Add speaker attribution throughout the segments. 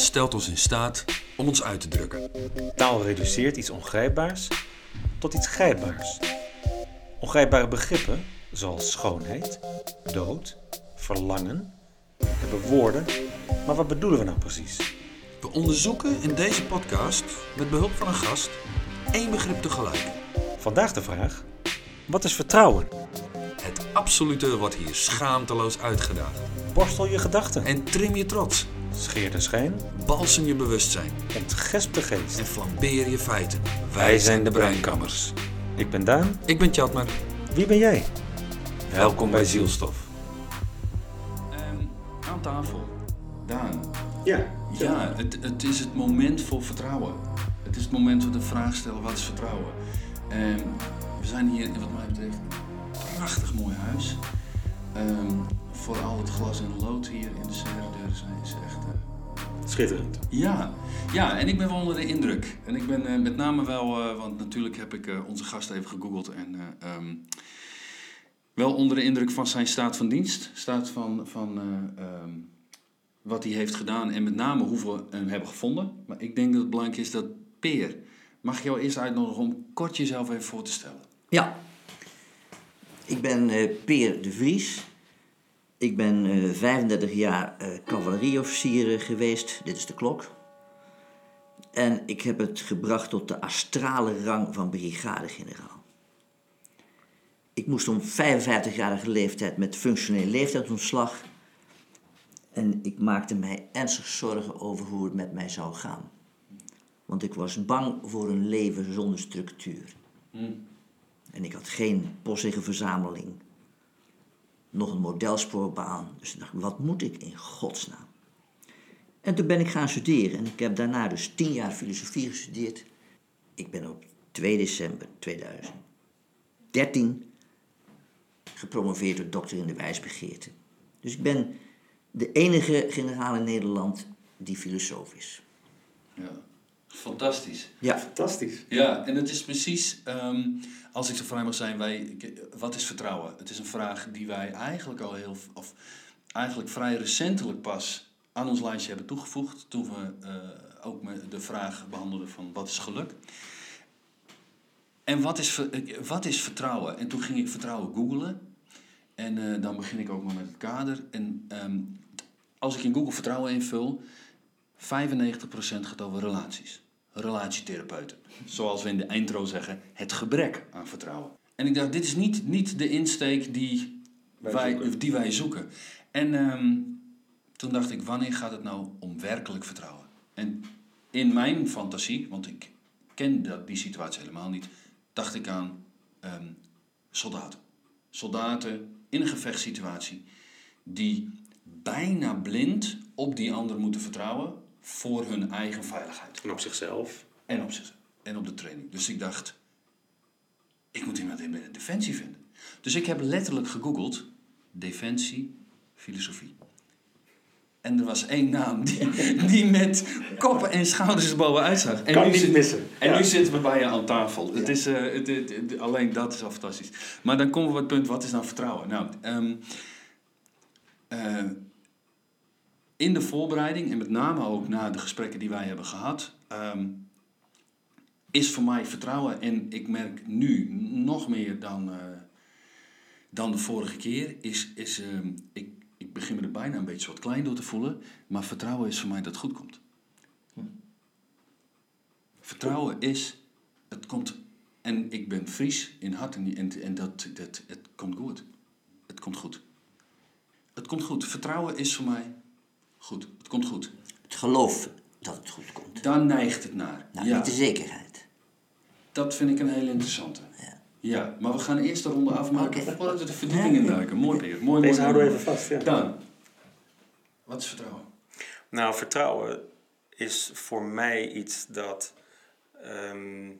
Speaker 1: stelt ons in staat om ons uit te drukken.
Speaker 2: Taal reduceert iets ongrijpbaars tot iets grijpbaars. Ongrijpbare begrippen, zoals schoonheid, dood, verlangen, hebben woorden, maar wat bedoelen we nou precies?
Speaker 1: We onderzoeken in deze podcast, met behulp van een gast, één begrip tegelijk.
Speaker 2: Vandaag de vraag: wat is vertrouwen?
Speaker 1: Het absolute wordt hier schaamteloos uitgedaagd.
Speaker 2: Borstel je gedachten,
Speaker 1: En trim je trots,
Speaker 2: scheer de schijn,
Speaker 1: balsem je bewustzijn
Speaker 2: ontgesp de geest.
Speaker 1: en flambeer je feiten.
Speaker 2: Wij zijn de Breinkammers. Ik ben Daan.
Speaker 1: Ik ben Tjatmer.
Speaker 2: Wie ben jij? Welkom bij Zielstof.
Speaker 3: Ehm, aan tafel. Daan.
Speaker 2: Ja,
Speaker 3: Ja, het, het is het moment voor vertrouwen. Het is het moment voor de vraag stellen, wat is vertrouwen? Ehm, we zijn hier, wat mij betreft, een prachtig mooi huis. Ehm, voor al het glas en lood hier in de serre deuren zijn is echt...
Speaker 2: schitterend.
Speaker 3: ja. ja, en ik ben wel onder de indruk. En ik ben eh, met name wel, eh, want natuurlijk heb ik eh, onze gast even gegoogeld en eh, ehm, wel onder de indruk van zijn staat van dienst. Staat van, van eh, ehm, wat hij heeft gedaan en met name hoeveel we hem hebben gevonden. Maar ik denk dat het belangrijk is dat Peer, mag ik jou eerst uitnodigen om kort jezelf even voor te stellen?
Speaker 4: Ja, ik ben eh, Peer de Vries. Ik ben eh 35 jaar eh cavalerieofficier eh, geweest. Dit is de klok. En ik heb het gebracht tot de astrale rang van brigadegeneraal. Ik moest om 55-jarige leeftijd met functioneel leeftijdsontslag. En ik maakte mij ernstig zorgen over hoe het met mij zou gaan. Want ik was bang voor een leven zonder structuur. En ik had geen postzeggenverzameling. Nog een modelsproorbaan. Dus ik dacht, wat moet ik in godsnaam? En toen ben ik gaan studeren. En ik heb daarna dus tien jaar filosofie gestudeerd. Ik ben op 2 december 2013 gepromoveerd tot dokter in de wijsbegeerte. Dus ik ben de enige generaal in Nederland die filosoof is.
Speaker 3: Ja, fantastisch.
Speaker 4: Ja,
Speaker 2: Fantastisch.
Speaker 3: Ja, en het is precies, ehm, als ik zo vrij mag zijn, wij, wat is vertrouwen? Het is een vraag die wij eigenlijk al heel, of eigenlijk vrij recentelijk pas aan ons lijstje hebben toegevoegd. Toen we eh, ook de vraag behandelden van wat is geluk? En wat is, wat is vertrouwen? En toen ging ik vertrouwen googlen. En eh, dan begin ik ook maar met het kader. En ehm, als ik in Google vertrouwen invul, 95% gaat over relaties. Relatietherapeuten. Zoals we in de eindro zeggen, het gebrek aan vertrouwen. En ik dacht, dit is niet, niet de insteek die
Speaker 2: Wij
Speaker 3: wij,
Speaker 2: zoeken.
Speaker 3: die wij zoeken. En ehm, toen dacht ik, wanneer gaat het nou om werkelijk vertrouwen? En in mijn fantasie, want ik ken dat, die situatie helemaal niet, dacht ik aan ehm, soldaten. Soldaten in een gevechtssituatie die bijna blind op die ander moeten vertrouwen voor hun eigen veiligheid.
Speaker 2: En op zichzelf.
Speaker 3: En op, zich, en op de training. Dus ik dacht, ik moet iemand in de defensie vinden. Dus ik heb letterlijk gegoogeld, defensie, filosofie. En er was één naam die, die met koppen en schouders erboven uitzag. En
Speaker 2: Kan
Speaker 3: nu
Speaker 2: niet
Speaker 3: zit-
Speaker 2: missen.
Speaker 3: En
Speaker 2: Ja.
Speaker 3: nu zitten we bij je aan tafel. Het is, eh, het, het- het- alleen dat is al fantastisch. Maar dan komen we op het punt, wat is nou vertrouwen? Nou, ehm, eh, in de voorbereiding, en met name ook na de gesprekken die wij hebben gehad, ehm, is voor mij vertrouwen. En ik merk nu nog meer dan, eh, dan de vorige keer, is, is ehm, ik, ik begin me er bijna een beetje soort klein door te voelen, maar vertrouwen is voor mij dat het goed komt. Vertrouwen is, het komt, en ik ben Fries in hart en, en, en dat, dat, het komt goed. Het komt goed. Het komt goed. Vertrouwen is voor mij goed. Het komt goed.
Speaker 4: het geloof dat het goed komt.
Speaker 3: Daar neigt het naar.
Speaker 4: Nou,
Speaker 3: ja,
Speaker 4: niet de zekerheid.
Speaker 3: dat vind ik een hele interessante.
Speaker 4: Ja.
Speaker 3: Ja, maar we gaan eerst de ronde afmaken
Speaker 4: Oké.
Speaker 3: voordat we de verdieping induiken. Mooi, Peer. Mooi,
Speaker 2: Deze
Speaker 3: mooi,
Speaker 2: houden we even vast. Ja.
Speaker 3: Dan, wat is vertrouwen?
Speaker 2: Nou, vertrouwen is voor mij iets dat, ehm,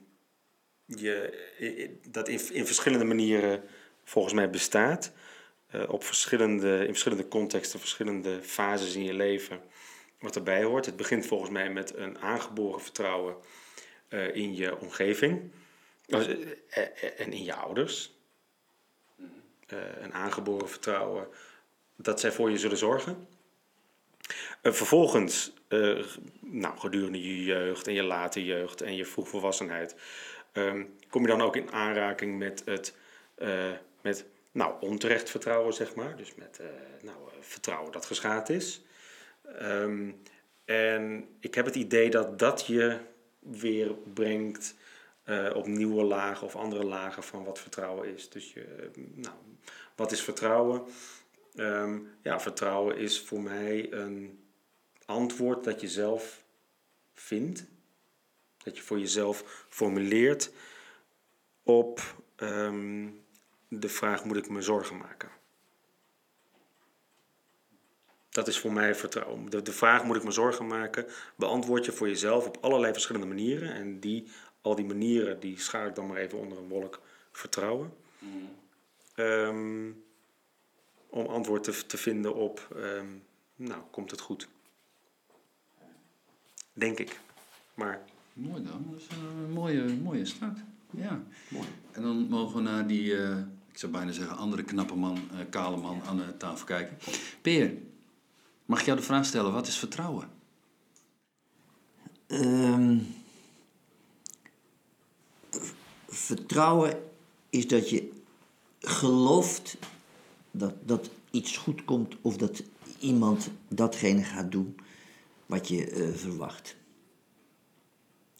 Speaker 2: je, dat in, in verschillende manieren volgens mij bestaat. Eh, op verschillende, in verschillende contexten, verschillende fases in je leven. Wat erbij hoort. Het begint volgens mij met een aangeboren vertrouwen eh, in je omgeving. Eh, En in je ouders. Eh, een aangeboren vertrouwen dat zij voor je zullen zorgen. Vervolgens, nou, gedurende je jeugd en je late jeugd en je vroegvolwassenheid, ehm kom je dan ook in aanraking met het met, nou, onterecht vertrouwen, zeg maar. Dus met eh, nou, eh, vertrouwen dat geschaad is. Ehm, en ik heb het idee dat dat je weer brengt eh, op nieuwe lagen of andere lagen van wat vertrouwen is. Dus je, nou, wat is vertrouwen? Ehm, ja, vertrouwen is voor mij een antwoord dat je zelf vindt. Dat je voor jezelf formuleert op ehm, de vraag: moet ik me zorgen maken? Dat is voor mij vertrouwen. De, de vraag: moet ik me zorgen maken? Beantwoord je voor jezelf op allerlei verschillende manieren. En die, al die manieren, die schaar ik dan maar even onder een wolk vertrouwen. Ehm, om antwoord te, te vinden op: ehm, nou, komt het goed? Denk ik. Maar
Speaker 3: Mooi dan, dat is een mooie, mooie start. Ja. Mooi. En dan mogen we naar die, eh, ik zou bijna zeggen, andere knappe man, eh, kale man aan de tafel kijken. Peer, mag ik jou de vraag stellen, wat is vertrouwen?
Speaker 4: Ehm, vertrouwen is dat je gelooft dat, dat iets goed komt of dat iemand datgene gaat doen wat je eh, verwacht.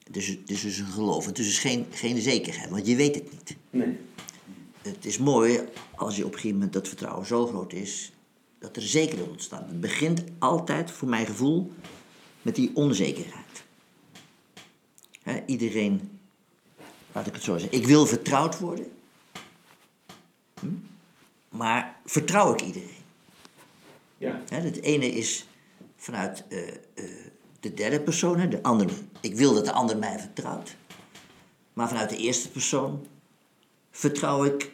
Speaker 4: Het is, het is dus een geloof. Het is dus geen, geen zekerheid, want je weet het niet.
Speaker 2: nee.
Speaker 4: Het is mooi als je op een gegeven moment dat vertrouwen zo groot is dat er zekerheid ontstaat. Het begint altijd, voor mijn gevoel, met die onzekerheid. Iedereen, laat ik het zo zeggen, ik wil vertrouwd worden, Hm? maar vertrouw ik iedereen?
Speaker 2: Ja.
Speaker 4: Het ene is vanuit eh, eh, de derde persoon, de andere. Ik wil dat de ander mij vertrouwt. Maar vanuit de eerste persoon vertrouw ik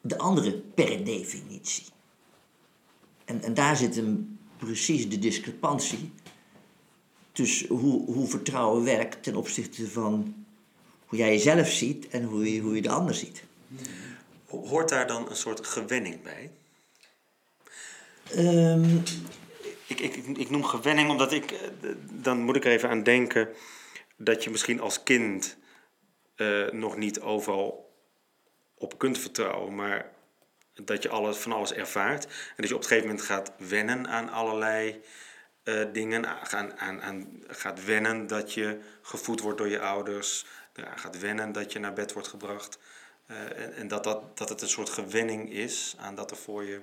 Speaker 4: de andere per definitie. En, en daar zit hem precies de discrepantie tussen hoe, hoe vertrouwen werkt ten opzichte van hoe jij jezelf ziet en hoe je, hoe je de ander ziet.
Speaker 2: Hoort daar dan een soort gewenning bij?
Speaker 4: Ehm,
Speaker 2: Ik, ik, ik- noem gewenning omdat ik, eh, dan moet ik er even aan denken dat je misschien als kind eh, nog niet overal op kunt vertrouwen, maar dat je alles, van alles ervaart. En dat je op een gegeven moment gaat wennen aan allerlei eh, dingen. Aan, aan, gaat wennen dat je gevoed wordt door je ouders. Gaat wennen dat je naar bed wordt gebracht. Eh, en en dat, dat, dat het een soort gewenning is aan dat er voor je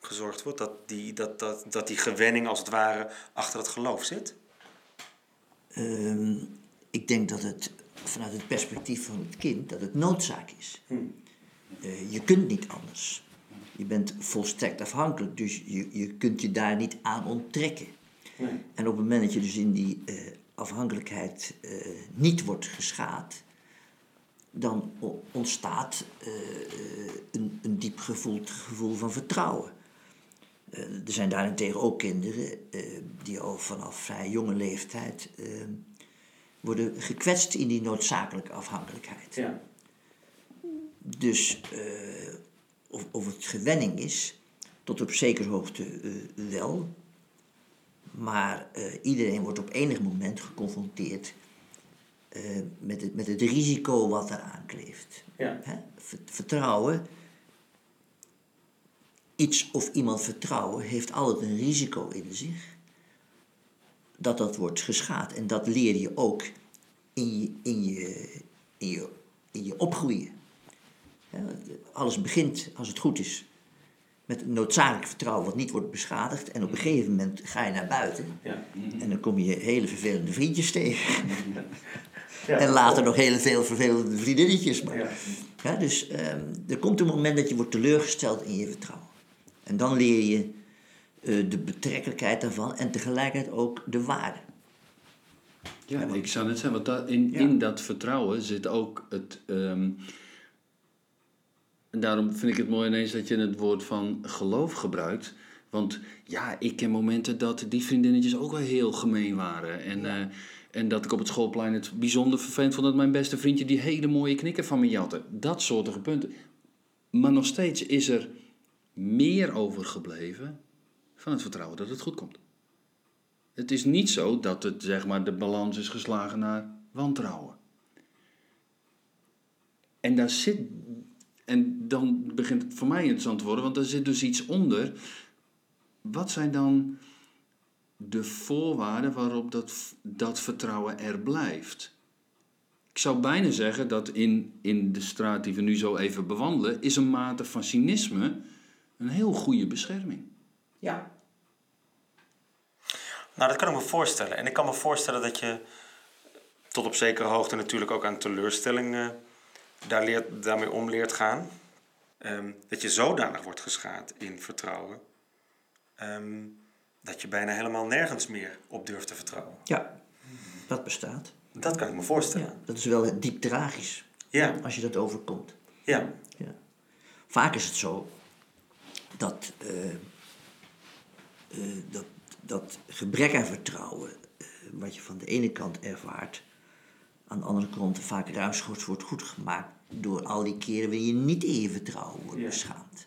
Speaker 2: gezorgd wordt. Dat die, dat, dat, dat die gewenning als het ware achter het geloof zit.
Speaker 4: Ehm, ik denk dat het vanuit het perspectief van het kind dat het noodzaak is. Eh, je kunt niet anders. Je bent volstrekt afhankelijk, dus je, je kunt je daar niet aan onttrekken. En op het moment dat je dus in die eh, afhankelijkheid eh, niet wordt geschaad, dan ontstaat een, een diep gevoeld gevoel van vertrouwen. Er zijn daarentegen ook kinderen die al vanaf vrij jonge leeftijd worden gekwetst in die noodzakelijke afhankelijkheid.
Speaker 2: Ja.
Speaker 4: Dus eh, of, of het gewenning is, tot op zekere hoogte eh, wel. Maar eh, iedereen wordt op enig moment geconfronteerd met, het, met het risico wat eraan kleeft.
Speaker 2: Ja.
Speaker 4: Hè? Vertrouwen, iets of iemand vertrouwen, heeft altijd een risico in zich dat dat wordt geschaad. En dat leer je ook in je, in je, in je, in je opgroeien. Alles begint, als het goed is, met een noodzakelijk vertrouwen wat niet wordt beschadigd. En op een gegeven moment ga je naar buiten
Speaker 2: Ja.
Speaker 4: en dan kom je hele vervelende vriendjes tegen. En later nog hele veel vervelende vriendinnetjes. Maar,
Speaker 2: Ja.
Speaker 4: Ja, dus ehm, er komt een moment dat je wordt teleurgesteld in je vertrouwen. En dan leer je de betrekkelijkheid daarvan en tegelijkertijd ook de waarde.
Speaker 3: Ja, ik zou net zeggen, want dat, in,
Speaker 4: Ja.
Speaker 3: in dat vertrouwen zit ook het. ehm, en daarom vind ik het mooi ineens dat je het woord van geloof gebruikt. Want ja, ik ken momenten dat die vriendinnetjes ook wel heel gemeen waren. En, eh, en dat ik op het schoolplein het bijzonder vervelend vond dat mijn beste vriendje die hele mooie knikker van me jatte. Dat soortige punten. Maar nog steeds is er meer overgebleven van het vertrouwen dat het goed komt. het is niet zo dat het, zeg maar, de balans is geslagen naar wantrouwen. En daar zit. En dan begint het voor mij interessant te worden, want er zit dus iets onder. Wat zijn dan de voorwaarden waarop dat, dat vertrouwen er blijft? Ik zou bijna zeggen dat in, in de straat die we nu zo even bewandelen, is een mate van cynisme een heel goede bescherming.
Speaker 4: Ja.
Speaker 2: Nou, dat kan ik me voorstellen. En ik kan me voorstellen dat je tot op zekere hoogte natuurlijk ook aan teleurstellingen daar leert, daarmee om leert gaan. Ehm, dat je zodanig wordt geschaad in vertrouwen. ehm, dat je bijna helemaal nergens meer op durft te vertrouwen.
Speaker 4: Ja, dat bestaat.
Speaker 2: Dat kan ik me voorstellen.
Speaker 4: Ja, dat is wel diep tragisch
Speaker 2: Ja,
Speaker 4: als je dat overkomt.
Speaker 2: ja,
Speaker 4: Ja. Vaak is het zo dat, eh, eh, dat, dat gebrek aan vertrouwen, eh, wat je van de ene kant ervaart, aan de andere kant vaak ruimschoots wordt goedgemaakt door al die keren waarin je niet in je vertrouwen wordt beschaamd.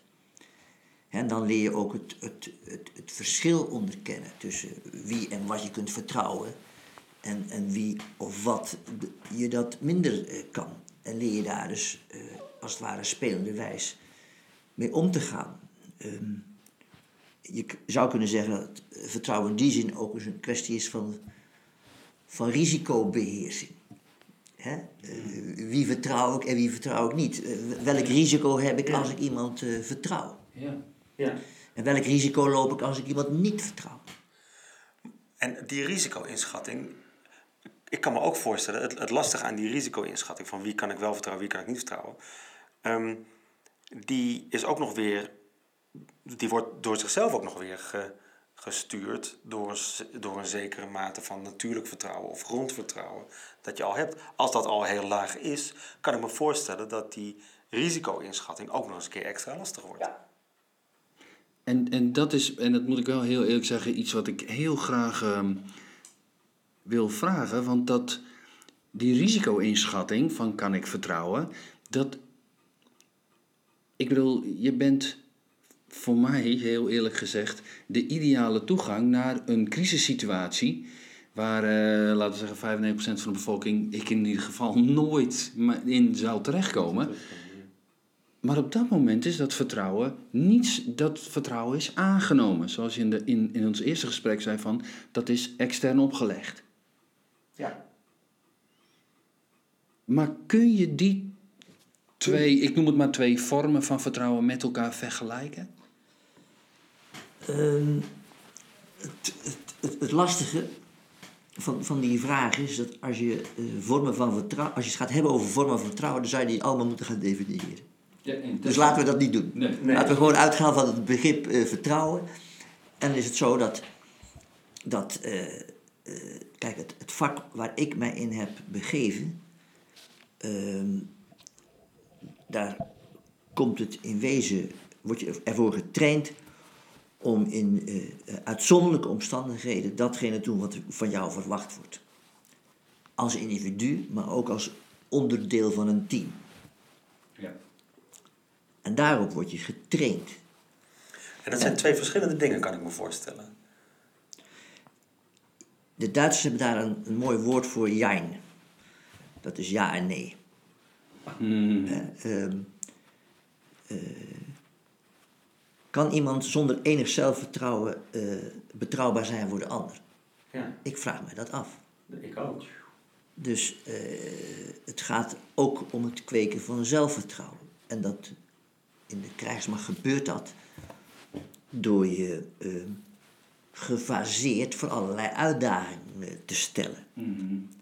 Speaker 4: En dan leer je ook het, het, het, het verschil onderkennen tussen wie en wat je kunt vertrouwen en, en wie of wat je dat minder eh, kan. En leer je daar dus als het ware spelende wijs mee om te gaan. Ehm, je zou kunnen zeggen dat eh, vertrouwen in die zin ook eens een kwestie is van, van risicobeheersing. Hè? Eh, wie vertrouw ik en wie vertrouw ik niet? Eh, welk risico heb ik als ik iemand eh, vertrouw?
Speaker 3: Ja.
Speaker 2: ja.
Speaker 4: En welk risico loop ik als ik iemand niet vertrouw?
Speaker 2: En die risico-inschatting, ik kan me ook voorstellen, het, het lastige aan die risico-inschatting van wie kan ik wel vertrouwen, wie kan ik niet vertrouwen, ehm, die is ook nog weer, die wordt door zichzelf ook nog weer ge- gestuurd door een, door een zekere mate van natuurlijk vertrouwen of grondvertrouwen dat je al hebt. Als dat al heel laag is, kan ik me voorstellen dat die risico-inschatting ook nog eens een keer extra lastig wordt.
Speaker 3: En, en dat is, en dat moet ik wel heel eerlijk zeggen, iets wat ik heel graag ehm, wil vragen. Want dat, die risico-inschatting van kan ik vertrouwen, dat. Ik bedoel, je bent voor mij, heel eerlijk gezegd, de ideale toegang naar een crisissituatie. Waar, eh, laten we zeggen, 95% van de bevolking, ik in ieder geval, nooit in zou terechtkomen. Maar op dat moment is dat vertrouwen niets, dat vertrouwen is aangenomen. Zoals je in, de, in, in ons eerste gesprek zei van, dat is extern opgelegd.
Speaker 2: Ja.
Speaker 3: Maar kun je die twee, ik noem het maar twee vormen van vertrouwen met elkaar vergelijken?
Speaker 4: Ehm, het, het, het, het lastige van, van die vraag is dat als je, eh, vormen van vertrouwen, als je het gaat hebben over vormen van vertrouwen, dan zou je die allemaal moeten gaan definiëren. Dus laten we dat niet doen.
Speaker 3: Nee.
Speaker 2: Nee.
Speaker 4: Laten we gewoon uitgaan van het begrip eh, vertrouwen. En dan is het zo dat, dat eh, eh, kijk, het, het vak waar ik mij in heb begeven, ehm, daar komt het in wezen, word je ervoor getraind om in eh, uitzonderlijke omstandigheden datgene te doen wat van jou verwacht wordt. Als individu, maar ook als onderdeel van een team.
Speaker 3: Ja.
Speaker 4: En daarop word je getraind.
Speaker 2: En dat zijn twee verschillende dingen, kan ik me voorstellen.
Speaker 4: De Duitsers hebben daar een, een mooi woord voor jein. Dat is ja en nee. Eh, ehm, eh, kan iemand zonder enig zelfvertrouwen eh, betrouwbaar zijn voor de ander?
Speaker 2: Ja,
Speaker 4: Ik vraag me dat af.
Speaker 2: ik ook.
Speaker 4: Dus eh, het gaat ook om het kweken van zelfvertrouwen. En dat in de krijgsmacht gebeurt dat door je eh, gefaseerd voor allerlei uitdagingen te stellen.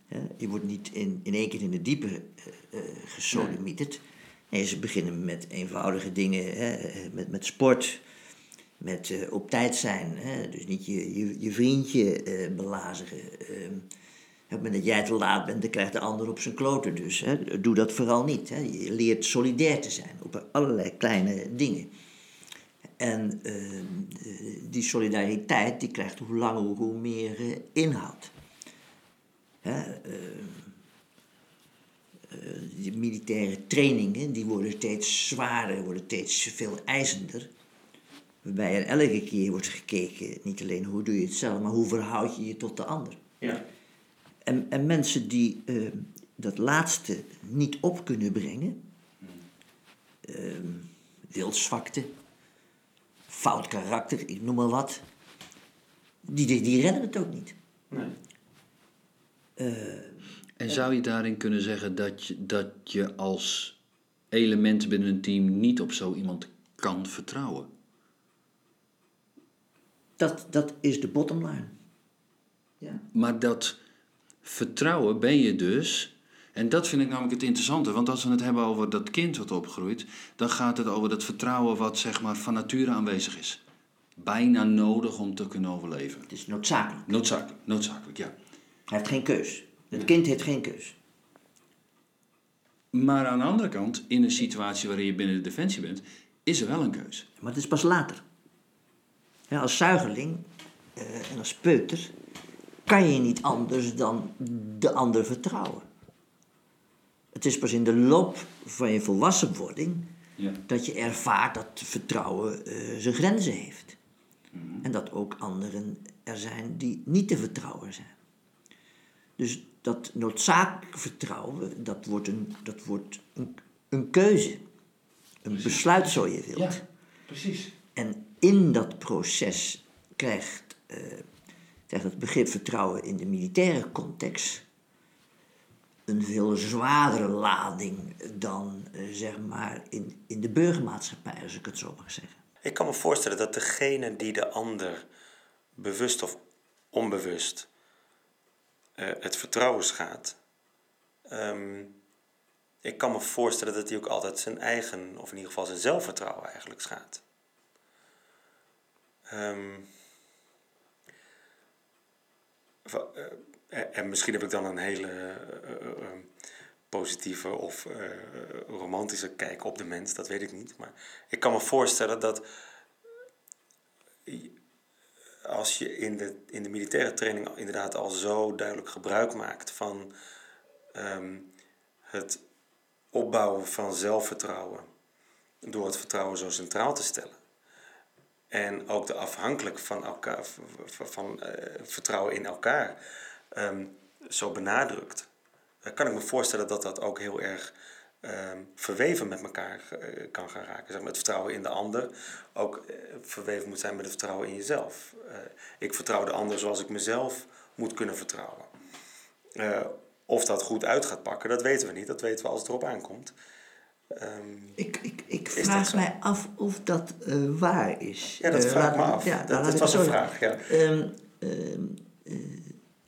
Speaker 4: Hè, Je wordt niet in, in één keer in de diepe gesodemieterd. Nee, ze beginnen met eenvoudige dingen, hè, eh, met, met sport, met eh, op tijd zijn. Hè, dus niet je, je, je vriendje eh, belazigen. ehm. moment dat jij te laat bent, dan krijgt de ander op zijn kloten. Dus hè, doe dat vooral niet. Hè. Je leert solidair te zijn op allerlei kleine dingen. En eh, die solidariteit die krijgt hoe langer hoe meer inhoud. Hè, eh, eh, die militaire trainingen die worden steeds zwaarder, worden steeds veel eisender. Waarbij er elke keer wordt gekeken, niet alleen hoe doe je het zelf, maar hoe verhoud je je tot de ander.
Speaker 2: Ja.
Speaker 4: En, en mensen die eh, dat laatste niet op kunnen brengen, uh, wilszwakte, fout karakter, ik noem maar wat, die, die, die redden het ook niet.
Speaker 2: Nee.
Speaker 3: En zou je daarin kunnen zeggen dat je, dat je als element binnen een team niet op zo iemand kan vertrouwen?
Speaker 4: Dat, dat is de bottom line. Ja.
Speaker 3: Maar dat vertrouwen ben je dus. En dat vind ik namelijk het interessante. Want als we het hebben over dat kind wat opgroeit, dan gaat het over dat vertrouwen wat zeg maar van nature aanwezig is. Bijna nodig om te kunnen overleven.
Speaker 4: Het is noodzakelijk.
Speaker 3: Noodzakelijk, noodzakelijk, ja.
Speaker 4: Hij heeft geen keus. Het kind heeft geen keus.
Speaker 3: Maar aan de andere kant, in een situatie waarin je binnen de defensie bent, is er wel een keus.
Speaker 4: Maar het is pas later. Ja, als zuigeling eh, en als peuter kan je niet anders dan de ander vertrouwen. Het is pas in de loop van je volwassenwording
Speaker 3: Ja.
Speaker 4: dat je ervaart dat vertrouwen eh, zijn grenzen heeft. En dat ook anderen er zijn die niet te vertrouwen zijn. Dus dat noodzakelijk vertrouwen, dat wordt een, dat wordt een, een keuze. Een besluit, zo je wilt.
Speaker 3: precies.
Speaker 4: En in dat proces krijgt, eh, krijgt het begrip vertrouwen in de militaire context een veel zwaardere lading dan eh, zeg maar in, in de burgermaatschappij, als ik het zo mag zeggen.
Speaker 2: Ik kan me voorstellen dat degene die de ander bewust of onbewust het vertrouwen schaadt, ehm, ik kan me voorstellen dat hij ook altijd zijn eigen, of in ieder geval zijn zelfvertrouwen eigenlijk schaadt. Ehm, eh, en- en misschien heb ik dan een hele eh, eh, eh, positieve of eh, romantische kijk op de mens, dat weet ik niet. Maar ik kan me voorstellen dat als je in de, in de militaire training inderdaad al zo duidelijk gebruik maakt van ehm, het opbouwen van zelfvertrouwen door het vertrouwen zo centraal te stellen. En ook de afhankelijk van elkaar, van eh, vertrouwen in elkaar ehm, zo benadrukt. Dan kan ik me voorstellen dat dat ook heel erg ehm, verweven met elkaar eh, kan gaan raken. Zeg maar, het vertrouwen in de ander ook eh, verweven moet zijn met het vertrouwen in jezelf. Eh, ik vertrouw de ander zoals ik mezelf moet kunnen vertrouwen. Eh, of dat goed uit gaat pakken, dat weten we niet. Dat weten we als het erop aankomt. Ehm,
Speaker 4: Ik, ik, ik vraag mij af of dat eh, waar is.
Speaker 2: Ja, dat vraag ik me af.
Speaker 4: Ja,
Speaker 2: Dat- was een vraag, ja.
Speaker 4: Ehm, ehm, eh,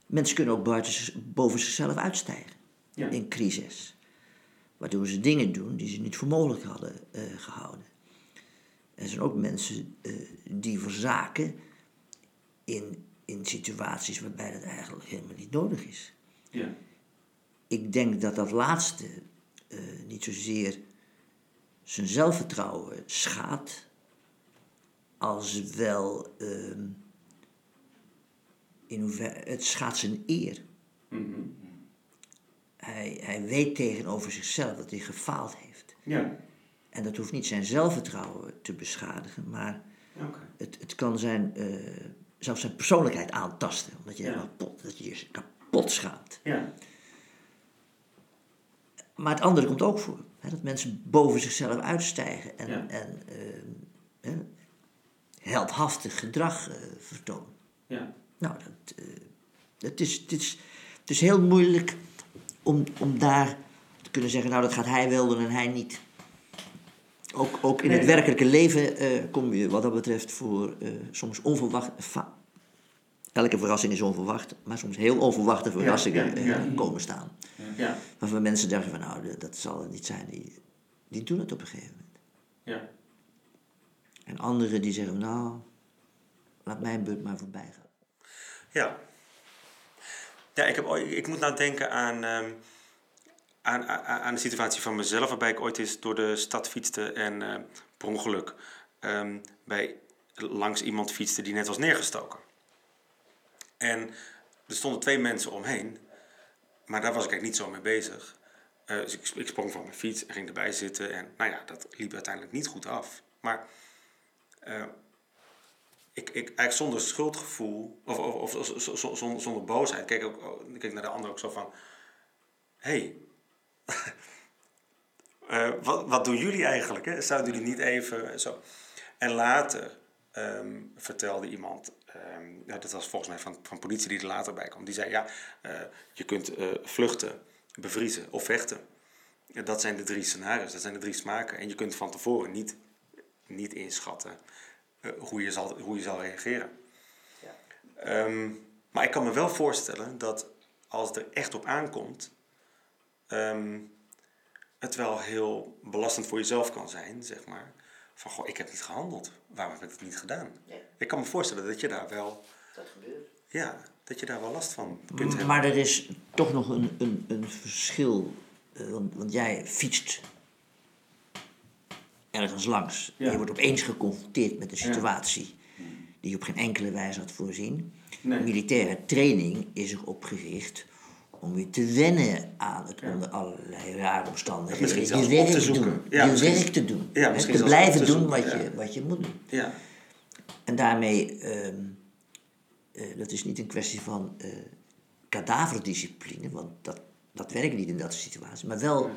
Speaker 4: mensen kunnen ook buiten, boven zichzelf uitstijgen
Speaker 2: Ja.
Speaker 4: in crisis. Waardoor ze dingen doen die ze niet voor mogelijk hadden eh, gehouden. Er zijn ook mensen eh, die verzaken in, in situaties waarbij dat eigenlijk helemaal niet nodig is.
Speaker 2: ja.
Speaker 4: Ik denk dat dat laatste eh, niet zozeer zijn zelfvertrouwen schaadt, als wel ehm, in hoeverre het schaadt zijn eer. Hij, hij weet tegenover zichzelf dat hij gefaald heeft.
Speaker 2: Ja.
Speaker 4: En dat hoeft niet zijn zelfvertrouwen te beschadigen, maar het, het kan zijn, eh, zelfs zijn persoonlijkheid aantasten. Omdat je,
Speaker 2: Ja.
Speaker 4: kapot, dat je je kapot schaamt.
Speaker 2: Ja.
Speaker 4: Maar het andere komt ook voor. Hè, dat mensen boven zichzelf uitstijgen en,
Speaker 2: Ja.
Speaker 4: en eh, hè, heldhaftig gedrag eh, vertonen.
Speaker 2: Ja.
Speaker 4: Nou, dat, het, is, het, is, het is heel moeilijk om, om daar te kunnen zeggen, nou dat gaat hij wel doen en hij niet. Ook, ook in het werkelijke leven eh, kom je wat dat betreft voor eh, soms onverwacht. elke verrassing is onverwacht, maar soms heel onverwachte verrassingen
Speaker 2: ja,
Speaker 4: eh,
Speaker 2: ja.
Speaker 4: komen staan.
Speaker 2: Ja.
Speaker 4: Waarvan mensen denken van nou, dat zal het niet zijn, die, die doen het op een gegeven moment.
Speaker 2: Ja.
Speaker 4: En anderen die zeggen nou, laat mijn beurt maar voorbij gaan.
Speaker 2: Ja. Ik, heb, ik moet nou denken aan, ehm, aan, aan, aan de situatie van mezelf, waarbij ik ooit eens door de stad fietste en eh, per ongeluk ehm, bij, langs iemand fietste die net was neergestoken. En er stonden twee mensen omheen, maar daar was ik eigenlijk niet zo mee bezig. Eh, dus ik, ik sprong van mijn fiets en ging erbij zitten en nou ja, dat liep uiteindelijk niet goed af. Maar eh, ik, ik eigenlijk zonder schuldgevoel of, of, of zonder, zonder boosheid keek, ook, oh, keek naar de ander ook zo van: hé, hey, eh, wat, wat doen jullie eigenlijk? Hè? Zouden jullie niet even zo. En later ehm, vertelde iemand, ehm, dat was volgens mij van, van politie die er later bij kwam, die zei: ja, eh, je kunt eh, vluchten, bevriezen of vechten. Dat zijn de drie scenario's, dat zijn de drie smaken. En je kunt van tevoren niet, niet inschatten eh, hoe, je zal, hoe je zal reageren. Ehm, maar ik kan me wel voorstellen dat als het er echt op aankomt, ehm, het wel heel belastend voor jezelf kan zijn, zeg maar. Van, goh, ik heb niet gehandeld. Waarom heb ik het niet gedaan? Ik kan me voorstellen dat je daar wel...
Speaker 4: Dat gebeurt.
Speaker 2: Ja, dat je daar wel last van kunt hebben.
Speaker 4: Maar er is toch nog een, een, een verschil. eh, Want, want jij fietst ergens langs. Je wordt opeens geconfronteerd met een situatie die je op geen enkele wijze had voorzien. Militaire training is erop gericht om je te wennen aan het onder allerlei rare omstandigheden.
Speaker 2: Misschien
Speaker 4: je werk
Speaker 2: op te zoeken.
Speaker 4: doen. Je werk te doen.
Speaker 2: ja,
Speaker 4: te blijven
Speaker 2: te
Speaker 4: doen wat je, wat je moet doen.
Speaker 2: Ja,
Speaker 4: En daarmee, ehm, eh, dat is niet een kwestie van eh kadaverdiscipline, want dat, dat werkt niet in dat soort situaties, maar wel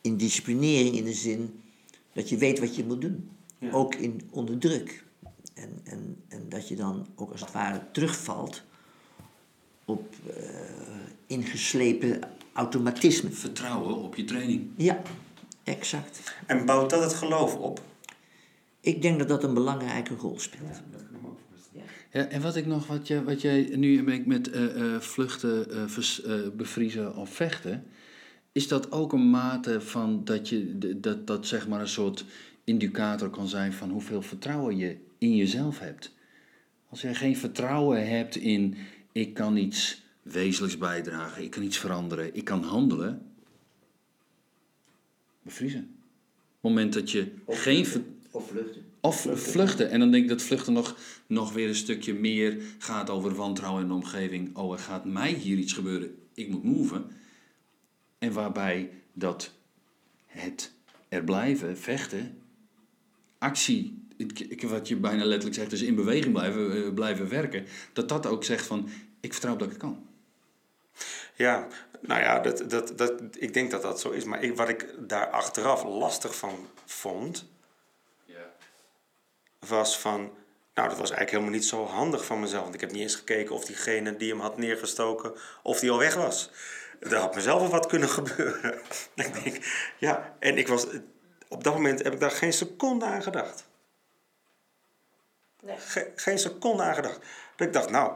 Speaker 4: in disciplinering in de zin dat je weet wat je moet doen. Ook in, onder druk. En, en, en dat je dan ook als het ware terugvalt op eh, ingeslepen automatisme.
Speaker 3: Vertrouwen op je training.
Speaker 4: Ja, exact.
Speaker 2: en bouwt dat het geloof op?
Speaker 4: Ik denk dat dat een belangrijke rol speelt.
Speaker 3: Ja, en wat ik nog, wat, je, wat jij nu met eh, eh, vluchten, vers- eh, bevriezen of vechten, is dat ook een mate van dat je dat, dat zeg maar een soort indicator kan zijn van hoeveel vertrouwen je in jezelf hebt. Als je geen vertrouwen hebt in ik kan iets wezenlijks bijdragen, ik kan iets veranderen, ik kan handelen, bevriezen. Op het moment dat je geen
Speaker 4: Of vluchten.
Speaker 3: of vluchten. En dan denk ik dat vluchten nog, nog weer een stukje meer gaat over wantrouwen in de omgeving. Oh, er gaat mij hier iets gebeuren. Ik moet moven. En waarbij dat het er blijven, vechten, actie, wat je bijna letterlijk zegt, dus in beweging blijven, eh, blijven werken. Dat dat ook zegt van, ik vertrouw dat ik kan.
Speaker 2: Ja, nou ja, dat, dat, dat, ik denk dat dat zo is. Maar ik, wat ik daar achteraf lastig van vond, was van... Nou, dat was eigenlijk helemaal niet zo handig van mezelf. Want ik heb niet eens gekeken of diegene die hem had neergestoken, of die al weg was. Er had mezelf wel wat kunnen gebeuren. ik denk, ja, en ik was... Op dat moment heb ik daar geen seconde aan gedacht. Ge- geen seconde aan gedacht. Dat ik dacht, nou,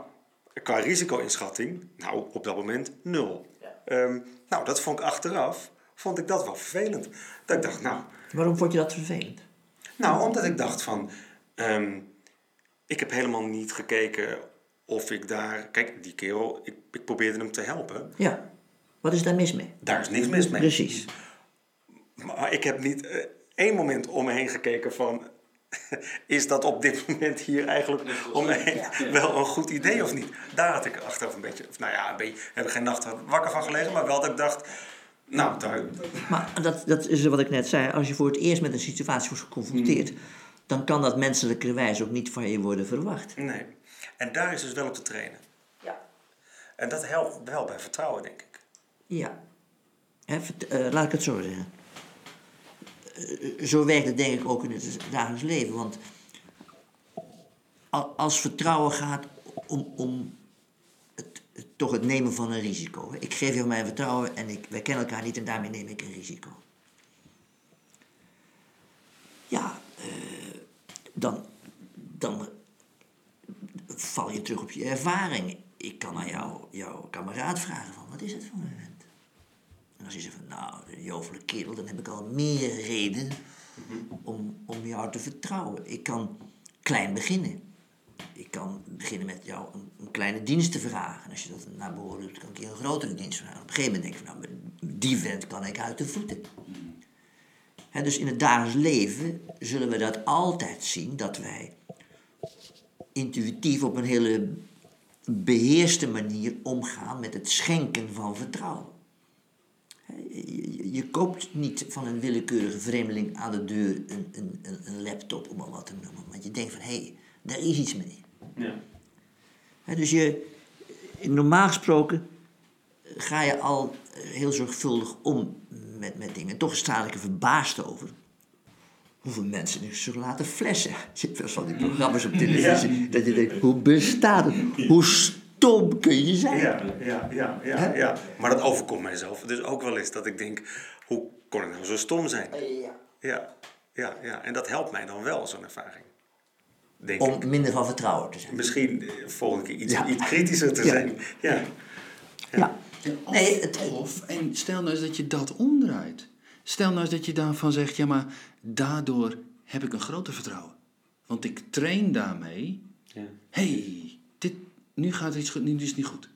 Speaker 2: qua risico-inschatting, nou, op dat moment nul. Ehm, nou, dat vond ik achteraf, vond ik dat wel vervelend. Dat ik dacht, nou,
Speaker 4: Waarom vond je dat vervelend?
Speaker 2: nou omdat ik dacht van, ehm, ik heb helemaal niet gekeken of ik daar, kijk, die kerel, ik, ik probeerde hem te helpen.
Speaker 4: Ja. Wat is daar mis mee?
Speaker 2: Daar is niks mis mee.
Speaker 4: Precies.
Speaker 2: Maar ik heb niet eh, één moment om me heen gekeken van... is dat op dit moment hier eigenlijk om me heen wel een goed idee of niet? Daar had ik achteraf een beetje... Of nou ja, een beetje, heb ik geen nacht wakker van gelegen. Maar wel dat ik dacht... Nou, daar,
Speaker 4: Maar dat, dat is wat ik net zei. Als je voor het eerst met een situatie wordt geconfronteerd, dan kan dat menselijkerwijs ook niet van je worden verwacht.
Speaker 2: nee. En daar is dus wel op te trainen.
Speaker 4: Ja.
Speaker 2: En dat helpt wel bij vertrouwen, denk ik.
Speaker 4: Ja. Eh, laat ik het zo zeggen. Eh, zo werkt het denk ik ook in het dagelijks leven. Want als vertrouwen gaat om, om het, toch het nemen van een risico. Ik geef jou mijn vertrouwen en ik, wij kennen elkaar niet en daarmee neem ik een risico. Ja, eh, dan, dan val je terug op je ervaring. Ik kan aan jou, jouw kameraad vragen van, wat is het voor een? En als je zegt van, nou, jovele kerel, dan heb ik al meer reden om, om jou te vertrouwen. Ik kan klein beginnen. Ik kan beginnen met jou een, een kleine dienst te vragen. En als je dat naar behoren doet, kan ik je een grotere dienst vragen. Op een gegeven moment denk ik van, nou, die vent kan ik uit de voeten. Hè, dus in het dagelijks leven zullen we dat altijd zien, dat wij intuïtief op een hele beheerste manier omgaan met het schenken van vertrouwen. Hè, Je, koopt niet van een willekeurige vreemdeling aan de deur een, een, een- laptop, om maar wat te noemen. Want je denkt van, hé, hey, Daar is iets mee.
Speaker 2: Ja.
Speaker 4: Dus je, normaal gesproken ga je al heel zorgvuldig om met, met dingen. Toch sta ik er verbaasd over. Hoeveel mensen nu zich laten flessen. Je hebt wel van die programma's op televisie. Dat je denkt, hoe bestaat het? Hoe stom kun je zijn?
Speaker 2: Ja, ja, ja, ja, ja. Maar dat overkomt mijzelf dus ook wel eens. Dat ik denk, hoe kon ik nou zo stom zijn?
Speaker 4: Ja.
Speaker 2: Ja, ja, ja. En dat helpt mij dan wel, zo'n ervaring. Denk ik.
Speaker 4: Om minder van vertrouwen te zijn.
Speaker 2: Misschien eh, volgende keer iets,
Speaker 4: Ja.
Speaker 2: iets kritischer te
Speaker 4: Ja.
Speaker 2: zijn. Ja.
Speaker 4: Ja.
Speaker 3: Of,
Speaker 4: Nee, het-
Speaker 3: of, en stel nou eens dat je dat omdraait. Stel nou eens dat je daarvan zegt, ja maar daardoor heb ik een groter vertrouwen. Want ik train daarmee,
Speaker 2: Ja.
Speaker 3: hey, nu gaat iets goed, nu is het niet goed.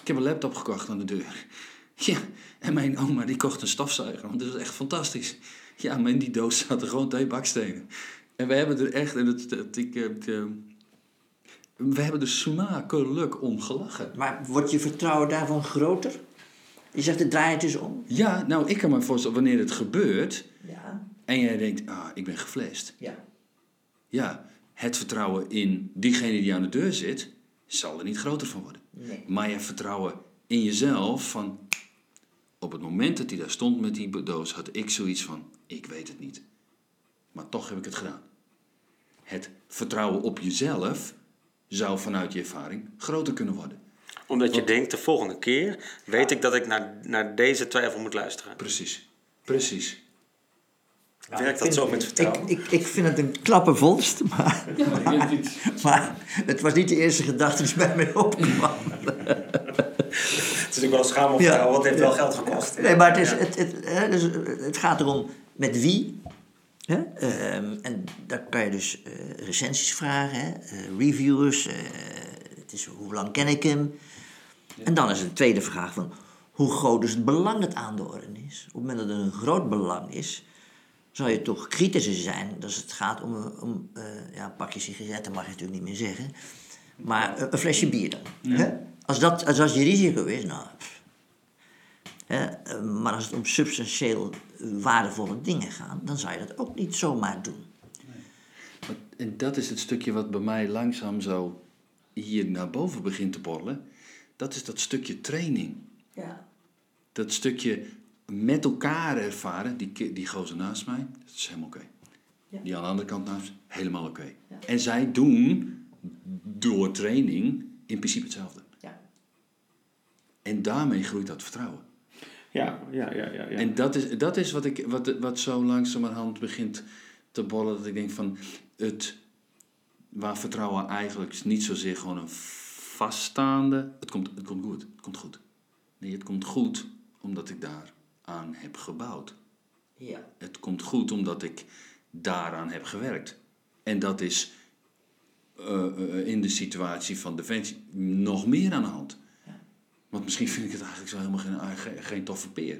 Speaker 3: Ik heb een laptop gekocht aan de deur. Ja, en mijn oma die kocht een stofzuiger, want dat is echt fantastisch. Ja, maar in die doos zaten gewoon twee bakstenen. En we hebben er echt, en dat, ik, eh, eh, we hebben er smakelijk om gelachen.
Speaker 4: Maar wordt je vertrouwen daarvan groter? Je zegt, het draait dus om.
Speaker 3: Ja, nou, ik kan me voorstellen, wanneer het gebeurt
Speaker 4: Ja.
Speaker 3: en jij denkt, ah, ik ben geflasht.
Speaker 4: Ja.
Speaker 3: Ja, het vertrouwen in diegene die aan de deur zit, zal er niet groter van worden.
Speaker 4: Nee.
Speaker 3: Maar je vertrouwen in jezelf van, op het moment dat hij daar stond met die doos, had ik zoiets van, ik weet het niet. Maar toch heb ik het gedaan. Het vertrouwen op jezelf zou vanuit je ervaring groter kunnen worden.
Speaker 2: Omdat je denkt, de volgende keer weet ik dat ik naar, naar deze twijfel moet luisteren.
Speaker 3: Precies, precies.
Speaker 2: Werkt dat zo met vertrouwen?
Speaker 4: Ik, ik, ik vind het een klappenvondst, maar,
Speaker 3: Ja, maar
Speaker 4: maar het was niet de eerste gedachte die bij mij opkwam.
Speaker 2: Het is natuurlijk wel schaam op
Speaker 4: Ja.
Speaker 2: vertrouwen, want het heeft wel geld gekost.
Speaker 4: Nee, maar het, is,
Speaker 2: Ja.
Speaker 4: het, het, hè, dus het gaat erom met wie. Hè? Ehm, en daar kan je dus eh, recensies vragen, hè? eh, reviewers. eh, het is, hoe lang ken ik hem? En dan is de tweede vraag van hoe groot is het belang dat aan de orde is? Op het moment dat er een groot belang is, zou je toch kritischer zijn als het gaat om, een- om eh, ja, een pakje sigaretten, mag je natuurlijk niet meer zeggen. Maar een, een flesje bier dan. Hè? Als, dat, als dat je risico is, nou, Hè, eh, maar als het om substantieel eh, waardevolle dingen gaat, dan zou je dat ook niet zomaar doen.
Speaker 3: Maar- En dat is het stukje wat bij mij langzaam zo hier naar boven begint te borrelen. Dat is dat stukje training.
Speaker 4: Ja.
Speaker 3: Dat stukje met elkaar ervaren. Die, die gozer naast mij, dat is helemaal oké.
Speaker 4: Ja.
Speaker 3: Die aan de andere kant naast, helemaal oké. En zij doen door training in principe hetzelfde.
Speaker 4: Ja.
Speaker 3: En daarmee groeit dat vertrouwen.
Speaker 2: Ja, ja, ja, ja. ja.
Speaker 3: En dat is, dat is wat, ik, wat, wat zo langzamerhand begint te bollen. Dat ik denk van het, waar vertrouwen eigenlijk niet zozeer gewoon een vaststaande. Het komt, het komt goed. Het komt goed. Nee, het komt goed omdat ik daar aan heb gebouwd.
Speaker 4: Ja.
Speaker 3: Het komt goed omdat ik daaraan heb gewerkt. En dat is eh, eh, in de situatie van Defensie nog meer aan de hand. Want misschien vind ik het eigenlijk zo helemaal geen, geen, geen toffe peer.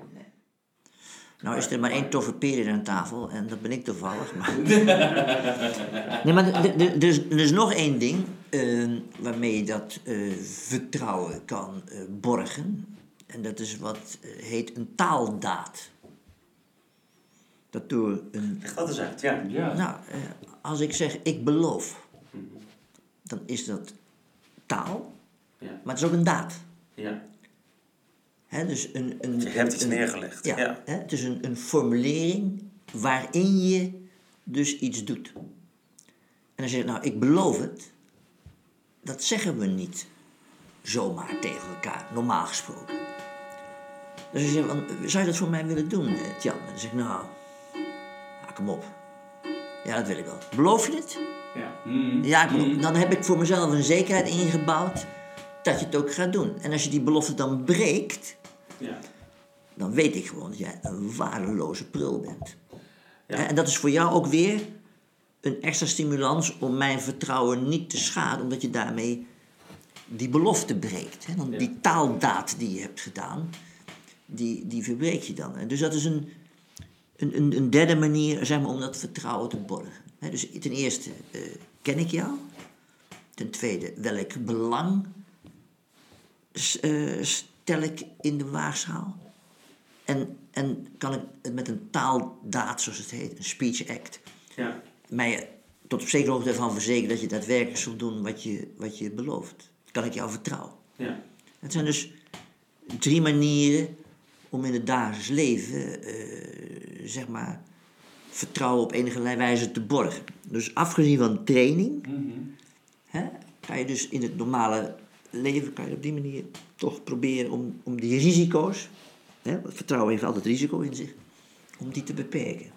Speaker 4: Nou is er maar één toffe peer aan tafel en dat ben ik toevallig. Maar... nee, maar er- is, er is nog één ding eh, waarmee je dat eh, vertrouwen kan eh, borgen. En dat is wat eh, heet een taaldaad. Dat door een
Speaker 2: dat eens uit, ja.
Speaker 4: Nou, eh, als ik zeg ik beloof, dan is dat taal,
Speaker 2: Ja.
Speaker 4: maar het is ook een daad.
Speaker 2: ja.
Speaker 4: Hè, dus een, een,
Speaker 2: Je hebt iets
Speaker 4: een-
Speaker 2: neergelegd.
Speaker 4: Ja,
Speaker 2: Ja.
Speaker 4: Hè, het is een, een formulering waarin je dus iets doet. En dan zeg je, nou, ik beloof het. Dat zeggen we niet zomaar tegen elkaar, normaal gesproken. Dus zegt, van, zou je dat voor mij willen doen, eh, Tjan? En dan zeg ik, nou, ja, kom op. Ja, dat wil ik wel. Beloof je het?
Speaker 2: Ja.
Speaker 4: Ja, ik beloof- dan heb ik voor mezelf een zekerheid ingebouwd dat je het ook gaat doen. En als je die belofte dan breekt,
Speaker 2: Ja.
Speaker 4: dan weet ik gewoon dat jij een waardeloze prul bent.
Speaker 2: Ja.
Speaker 4: En dat is voor jou ook weer een extra stimulans om mijn vertrouwen niet te schaden, omdat je daarmee die belofte breekt. Hè? Dan
Speaker 2: Ja.
Speaker 4: Die taaldaad die je hebt gedaan, die, die verbreek je dan. En dus dat is een, een, een, derde manier zeg maar, om dat vertrouwen te borgen. Dus ten eerste eh, ken ik jou. Ten tweede, welk belang eh, stel ik in de waagschaal? En, en kan ik het met een taaldaad, zoals het heet, een speech act,
Speaker 2: Ja.
Speaker 4: mij tot op zekere hoogte ervan verzekeren dat je daadwerkelijk zult doen wat je, wat je belooft. Kan ik jou vertrouwen?
Speaker 2: Ja.
Speaker 4: Het zijn dus drie manieren om in het dagelijks leven, eh, zeg maar, vertrouwen op enige wijze te borgen. Dus afgezien van training, hè, kan je dus in het normale leven, kan je op die manier toch proberen om, om die risico's, hè, want vertrouwen heeft altijd risico in zich, om die te beperken.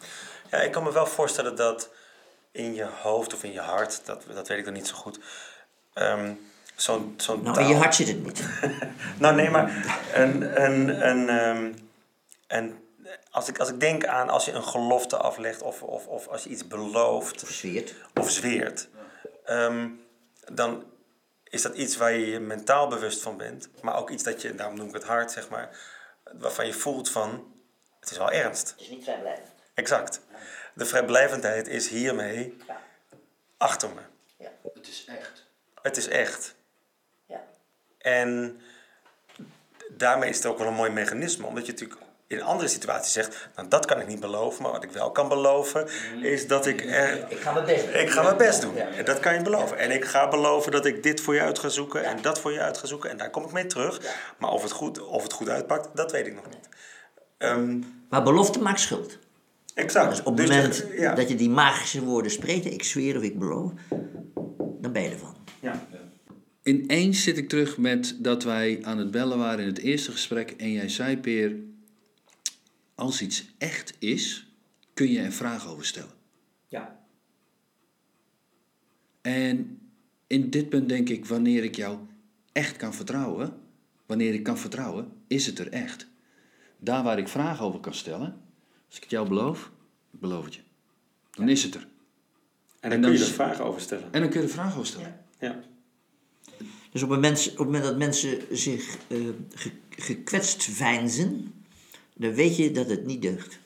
Speaker 2: Ja, ik kan me wel voorstellen dat in je hoofd of in je hart, dat, dat weet ik dan niet zo goed, ehm, zo'n zo'n
Speaker 4: Nou, in je hart zit het niet.
Speaker 2: Nou, nee, maar een, een, een, ehm, een, als, ik, als ik denk aan als je een gelofte aflegt of, of, of als je iets belooft of zweert, ehm, dan is dat iets waar je je mentaal bewust van bent, maar ook iets dat je, daarom noem ik het hart, zeg maar, waarvan je voelt van, het is wel ernst.
Speaker 4: Het is niet vrijblijvend.
Speaker 2: Exact. De vrijblijvendheid is hiermee
Speaker 4: Ja.
Speaker 2: achter me.
Speaker 4: Ja.
Speaker 3: Het is echt.
Speaker 2: Het is echt. En daarmee is het ook wel een mooi mechanisme, omdat je natuurlijk in andere situaties zegt, nou dat kan ik niet beloven, maar wat ik wel kan beloven is dat ik er,
Speaker 4: Ik ga mijn best doen.
Speaker 2: ik ga mijn best doen. En dat kan je beloven. En ik ga beloven dat ik dit voor je uit ga zoeken en dat voor je uit ga zoeken en daar kom ik mee terug. Maar of het goed, of het goed uitpakt, dat weet ik nog niet. Ehm,
Speaker 4: Maar belofte maakt schuld.
Speaker 2: exact.
Speaker 4: Dus op het
Speaker 2: Dus
Speaker 4: moment
Speaker 2: de- ja.
Speaker 4: dat je die magische woorden spreekt, ik zweer of ik beloof, dan ben je ervan.
Speaker 2: Ja.
Speaker 3: Ineens zit ik terug met dat wij aan het bellen waren in het eerste gesprek en jij zei, Peer, als iets echt is, kun je er vragen over stellen.
Speaker 4: Ja.
Speaker 3: En in dit punt denk ik, wanneer ik jou echt kan vertrouwen, wanneer ik kan vertrouwen, is het er echt. Daar waar ik vragen over kan stellen, als ik het jou beloof, ik beloof het je. Dan is het er.
Speaker 2: En dan,
Speaker 3: En
Speaker 2: kun je er vragen over stellen.
Speaker 3: En dan kun je er vragen over stellen.
Speaker 2: Ja.
Speaker 4: Dus op het moment, op het moment dat mensen zich ge- gekwetst veinzen, dan weet je dat het niet deugt.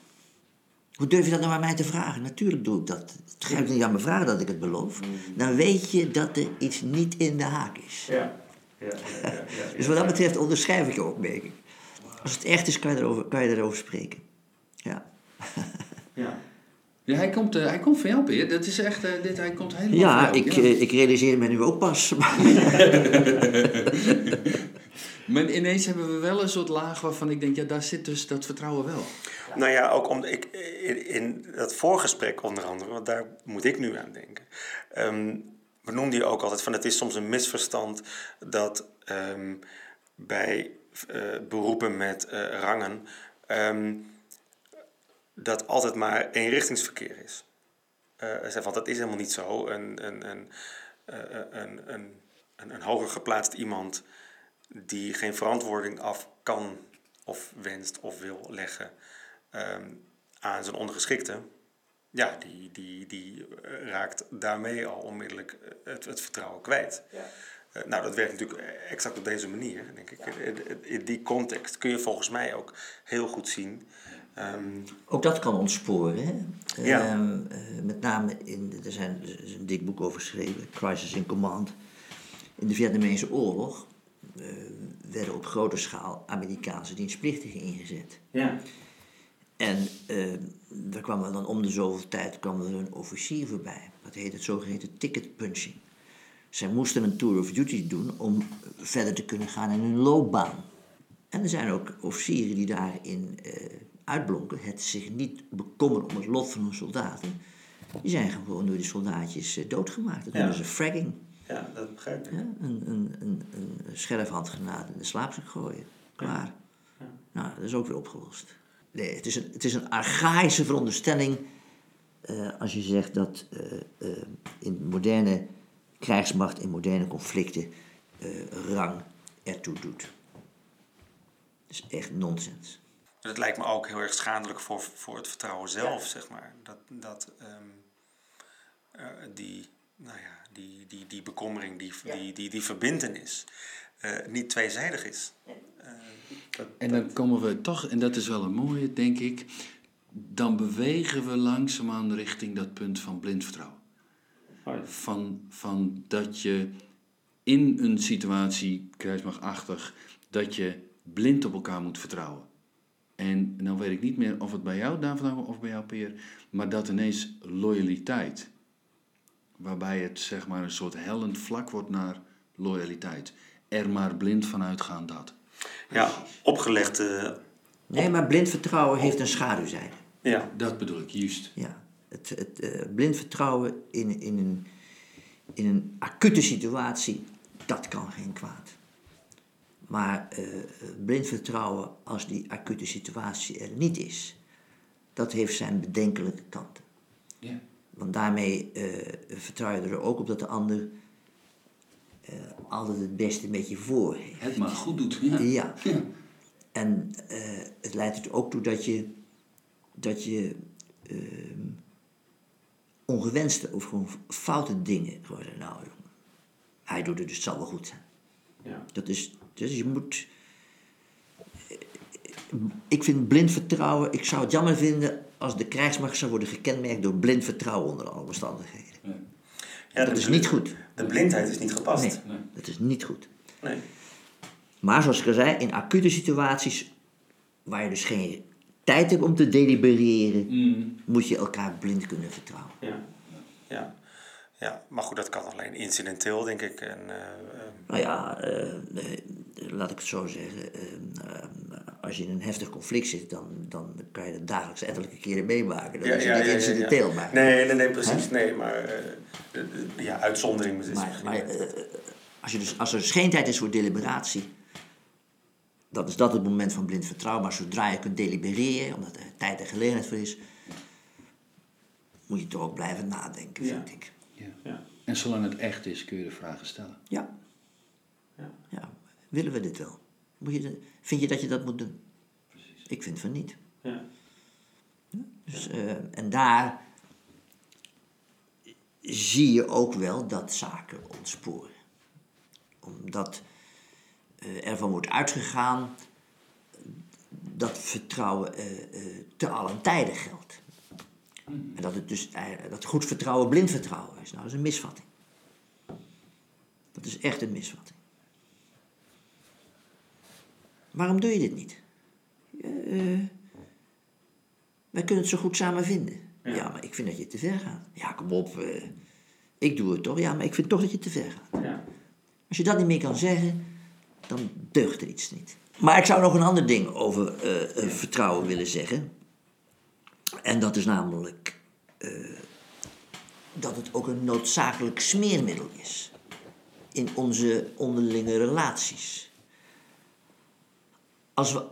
Speaker 4: Hoe durf je dat nou aan mij te vragen? Natuurlijk doe ik dat. Het ga ik niet aan me vragen dat ik het beloof. Dan weet je dat er iets niet in de haak is.
Speaker 2: Ja. Ja, ja, ja, ja, ja.
Speaker 4: Dus wat dat betreft onderschrijf ik je opmerking. Als het echt is, kan je erover, kan je erover spreken. Ja.
Speaker 2: Ja.
Speaker 3: Ja, hij komt, eh, hij komt van jou, Peer. Dat is echt, eh, dit, hij komt helemaal
Speaker 4: Ja,
Speaker 3: van jou.
Speaker 4: ik, eh, ik realiseer me nu ook pas.
Speaker 3: Maar ineens hebben we wel een soort laag waarvan ik denk, ja, daar zit dus dat vertrouwen wel.
Speaker 2: Nou ja, ook om, ik, in, in dat voorgesprek onder andere, want daar moet ik nu aan denken. ehm we noemden je ook altijd van het is soms een misverstand dat ehm, bij eh, beroepen met eh, rangen ehm, dat altijd maar eenrichtingsverkeer is. Eh zeg, want dat is helemaal niet zo. Een, een, een, eh, een, een, een, een hoger geplaatst iemand die geen verantwoording af kan of wenst of wil leggen ehm, aan zijn ondergeschikte, ja, die, die, die eh, raakt daarmee al onmiddellijk eh, het, het vertrouwen kwijt. Eh, nou, dat werkt natuurlijk exact op deze manier, denk ik. In- In die context kun je volgens mij ook heel goed zien. Ehm,
Speaker 4: Ook dat kan ontsporen. Hè?
Speaker 2: Ja.
Speaker 4: Ehm, eh, met name, in, er, zijn, er is een dik boek over geschreven, Crisis in Command. In de Vietnamese oorlog eh, werden op grote schaal Amerikaanse dienstplichtigen ingezet.
Speaker 2: ja.
Speaker 4: En eh daar kwam er dan om de zoveel tijd kwam er een officier voorbij. Dat heet het zogeheten ticket punching. Zij moesten een tour of duty doen om verder te kunnen gaan in hun loopbaan. En er zijn ook officieren die daarin eh, uitblonken, het zich niet bekommeren om het lot van hun soldaten. Die zijn gewoon door die soldaatjes eh, doodgemaakt. Dat
Speaker 2: Ja.
Speaker 4: noemen ze fragging.
Speaker 2: ja, dat begrijp ik.
Speaker 4: Ja, een, een, een, een scherfhandgranaat in de slaapzak gooien. Klaar. Nou, dat is ook weer opgelost. Nee, het is een, het is een archaïsche veronderstelling eh, als je zegt dat eh, in moderne krijgsmacht, in moderne conflicten, rang ertoe doet. Dat is echt nonsens.
Speaker 2: Dat lijkt me ook heel erg schadelijk voor, voor het vertrouwen zelf, zeg maar. Dat, dat ehm, eh, die, nou ja, die, die, die bekommering, die, die, die, die verbindenis, eh, niet tweezijdig is. Eh, dat,
Speaker 3: En dan komen we toch, en dat is wel een mooie, denk ik, dan bewegen we langzaamaan richting dat punt van blind vertrouwen. Van, van dat je in een situatie, kruismachtachtig, dat je blind op elkaar moet vertrouwen. En nou weet ik niet meer of het bij jou, David, of bij jou, Peer, maar dat ineens loyaliteit waarbij het zeg maar een soort hellend vlak wordt naar loyaliteit. Er maar blind vanuit gaan dat.
Speaker 2: Ja, opgelegd. eh,
Speaker 4: Nee, maar blind vertrouwen heeft een schaduwzijde.
Speaker 2: ja.
Speaker 3: Dat bedoel ik, juist.
Speaker 4: Ja, het, het eh, blind vertrouwen in, in, een, in een acute situatie, dat kan geen kwaad. Maar eh, blind vertrouwen als die acute situatie er niet is, dat heeft zijn bedenkelijke kanten.
Speaker 3: Ja.
Speaker 4: Want daarmee eh, vertrouw je er ook op dat de ander eh, altijd het beste met je voor heeft.
Speaker 3: Het maar goed doet. Ja.
Speaker 4: Ja.
Speaker 3: Ja.
Speaker 4: En eh, het leidt er ook toe dat je, dat je ehm, ongewenste of gewoon foute dingen gewoon zegt, nou, hij doet het, dus het zal wel goed zijn.
Speaker 2: Ja.
Speaker 4: Dat is, dus je moet. eh, Ik vind blind vertrouwen, ik zou het jammer vinden als de krijgsmacht zou worden gekenmerkt door blind vertrouwen onder alle omstandigheden.
Speaker 2: Ja,
Speaker 4: Dat is niet goed.
Speaker 2: De blindheid is niet gepast.
Speaker 4: Nee,
Speaker 3: Nee.
Speaker 4: dat is niet goed.
Speaker 2: Nee.
Speaker 4: Maar zoals ik al zei, in acute situaties waar je dus geen tijd hebt om te delibereren,
Speaker 3: Mm.
Speaker 4: moet je elkaar blind kunnen vertrouwen.
Speaker 2: Ja. Ja. Ja, maar goed, dat kan alleen incidenteel, denk ik. En, eh, eh,
Speaker 4: Nou ja, eh, laat ik het zo zeggen. eh, eh, als je in een heftig conflict zit, dan, dan kan je dat dagelijks ettelijke keren meemaken. Dat is niet incidenteel. Maar,
Speaker 2: Nee, nee, nee, precies. Nee, maar ja, uitzondering is
Speaker 4: maar, maar als, je dus, als er dus geen tijd is voor deliberatie, dan is dat het moment van blind vertrouwen. Maar zodra je kunt delibereren, omdat er tijd en gelegenheid voor is, moet je toch ook blijven nadenken, vind ik.
Speaker 3: En zolang het echt is, kun je de vragen stellen.
Speaker 4: Ja.
Speaker 2: Ja.
Speaker 4: ja. Willen we dit wel? Moet je de- vind je dat je dat moet doen?
Speaker 3: Precies.
Speaker 4: Ik vind van niet.
Speaker 2: Ja.
Speaker 4: Dus, eh, en daar zie je ook wel dat zaken ontsporen. Omdat eh, ervan wordt uitgegaan dat vertrouwen eh, eh, te allen tijden geldt. En dat, het dus, eh, dat goed vertrouwen blind vertrouwen is. Nou, dat is een misvatting. Dat is echt een misvatting. Waarom doe je dit niet? Eh, wij kunnen het zo goed samen vinden. Ja.
Speaker 2: Ja.
Speaker 4: maar ik vind dat je te ver gaat. Ja, kom op. eh, ik doe het toch. Ja, maar ik vind toch dat je te ver gaat.
Speaker 2: Ja.
Speaker 4: Als je dat niet meer kan zeggen, dan deugt er iets niet. Maar ik zou nog een ander ding over vertrouwen willen zeggen. En dat is namelijk eh, dat het ook een noodzakelijk smeermiddel is in onze onderlinge relaties. Als we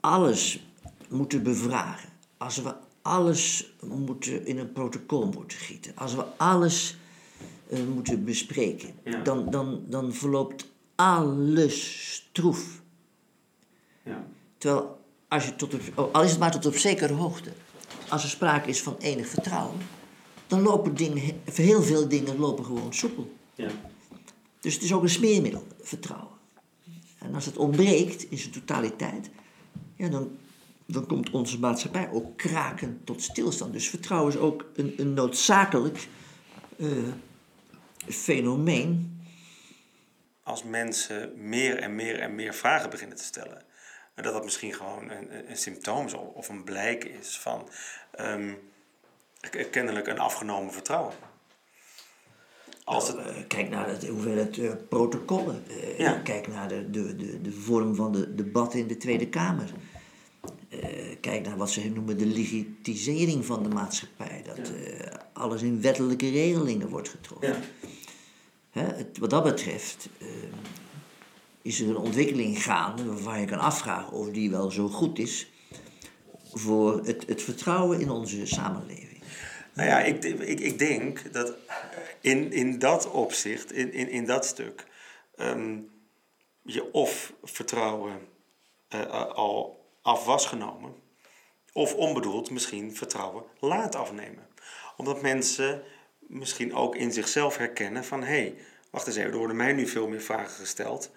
Speaker 4: alles moeten bevragen, als we alles moeten in een protocol moeten gieten, als we alles eh, moeten bespreken,
Speaker 2: Ja.
Speaker 4: dan, dan, dan verloopt alles stroef.
Speaker 2: Ja.
Speaker 4: Terwijl, als je tot op, al is het maar tot op zekere hoogte, als er sprake is van enig vertrouwen, dan lopen dingen, heel veel dingen lopen gewoon soepel.
Speaker 2: Ja.
Speaker 4: Dus het is ook een smeermiddel, vertrouwen. En als het ontbreekt in zijn totaliteit, ja, dan, dan komt onze maatschappij ook kraken tot stilstand. Dus vertrouwen is ook een, een noodzakelijk eh, fenomeen.
Speaker 2: Als mensen meer en meer en meer vragen beginnen te stellen. En dat dat misschien gewoon een, een- symptoom is of een blijk is van ehm, kennelijk een afgenomen vertrouwen. Als het,
Speaker 4: kijk naar de hoeveelheid eh, protocollen.
Speaker 2: Ja.
Speaker 4: Kijk naar de, de, de, de vorm van de debatten in de Tweede Kamer. Eh, kijk naar wat ze noemen de legitisering van de maatschappij. Dat eh, alles in wettelijke regelingen wordt getroffen.
Speaker 2: ja.
Speaker 4: Hè, het, wat dat betreft eh, is er een ontwikkeling gaande waarvan je kan afvragen of die wel zo goed is voor het, het vertrouwen in onze samenleving.
Speaker 2: Nou ja, ik, ik, ik denk dat in, in dat opzicht, in, in, in dat stuk, ehm, je of vertrouwen eh, al af was genomen, of onbedoeld misschien vertrouwen laat afnemen. Omdat mensen misschien ook in zichzelf herkennen van hé, hey, wacht eens even, er worden mij nu veel meer vragen gesteld.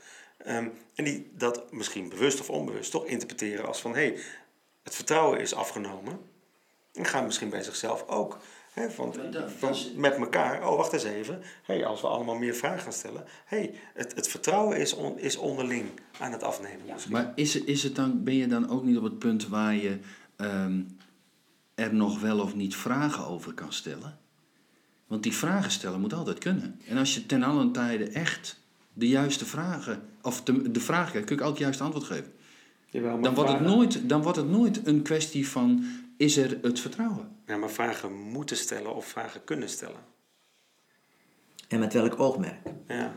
Speaker 2: Ehm, en die dat misschien bewust of onbewust toch interpreteren als van hé, hey, het vertrouwen is afgenomen. En gaan misschien bij zichzelf ook. Hè, van, van, met elkaar, oh wacht eens even. Hey, als we allemaal meer vragen gaan stellen. Hey, het, het vertrouwen is, on, is onderling aan het afnemen. misschien.
Speaker 3: Maar is, is het dan, ben je dan ook niet op het punt waar je ehm, er nog wel of niet vragen over kan stellen? Want die vragen stellen moet altijd kunnen. En als je ten allen tijde echt de juiste vragen, of de, de vraag krijgt, kun je ook het juiste antwoord geven.
Speaker 2: Jawel,
Speaker 3: Dan wordt, het
Speaker 2: vragen-
Speaker 3: nooit, dan wordt het nooit een kwestie van, is er het vertrouwen?
Speaker 2: Ja, maar vragen moeten stellen of vragen kunnen stellen.
Speaker 4: En met welk oogmerk?
Speaker 2: Ja,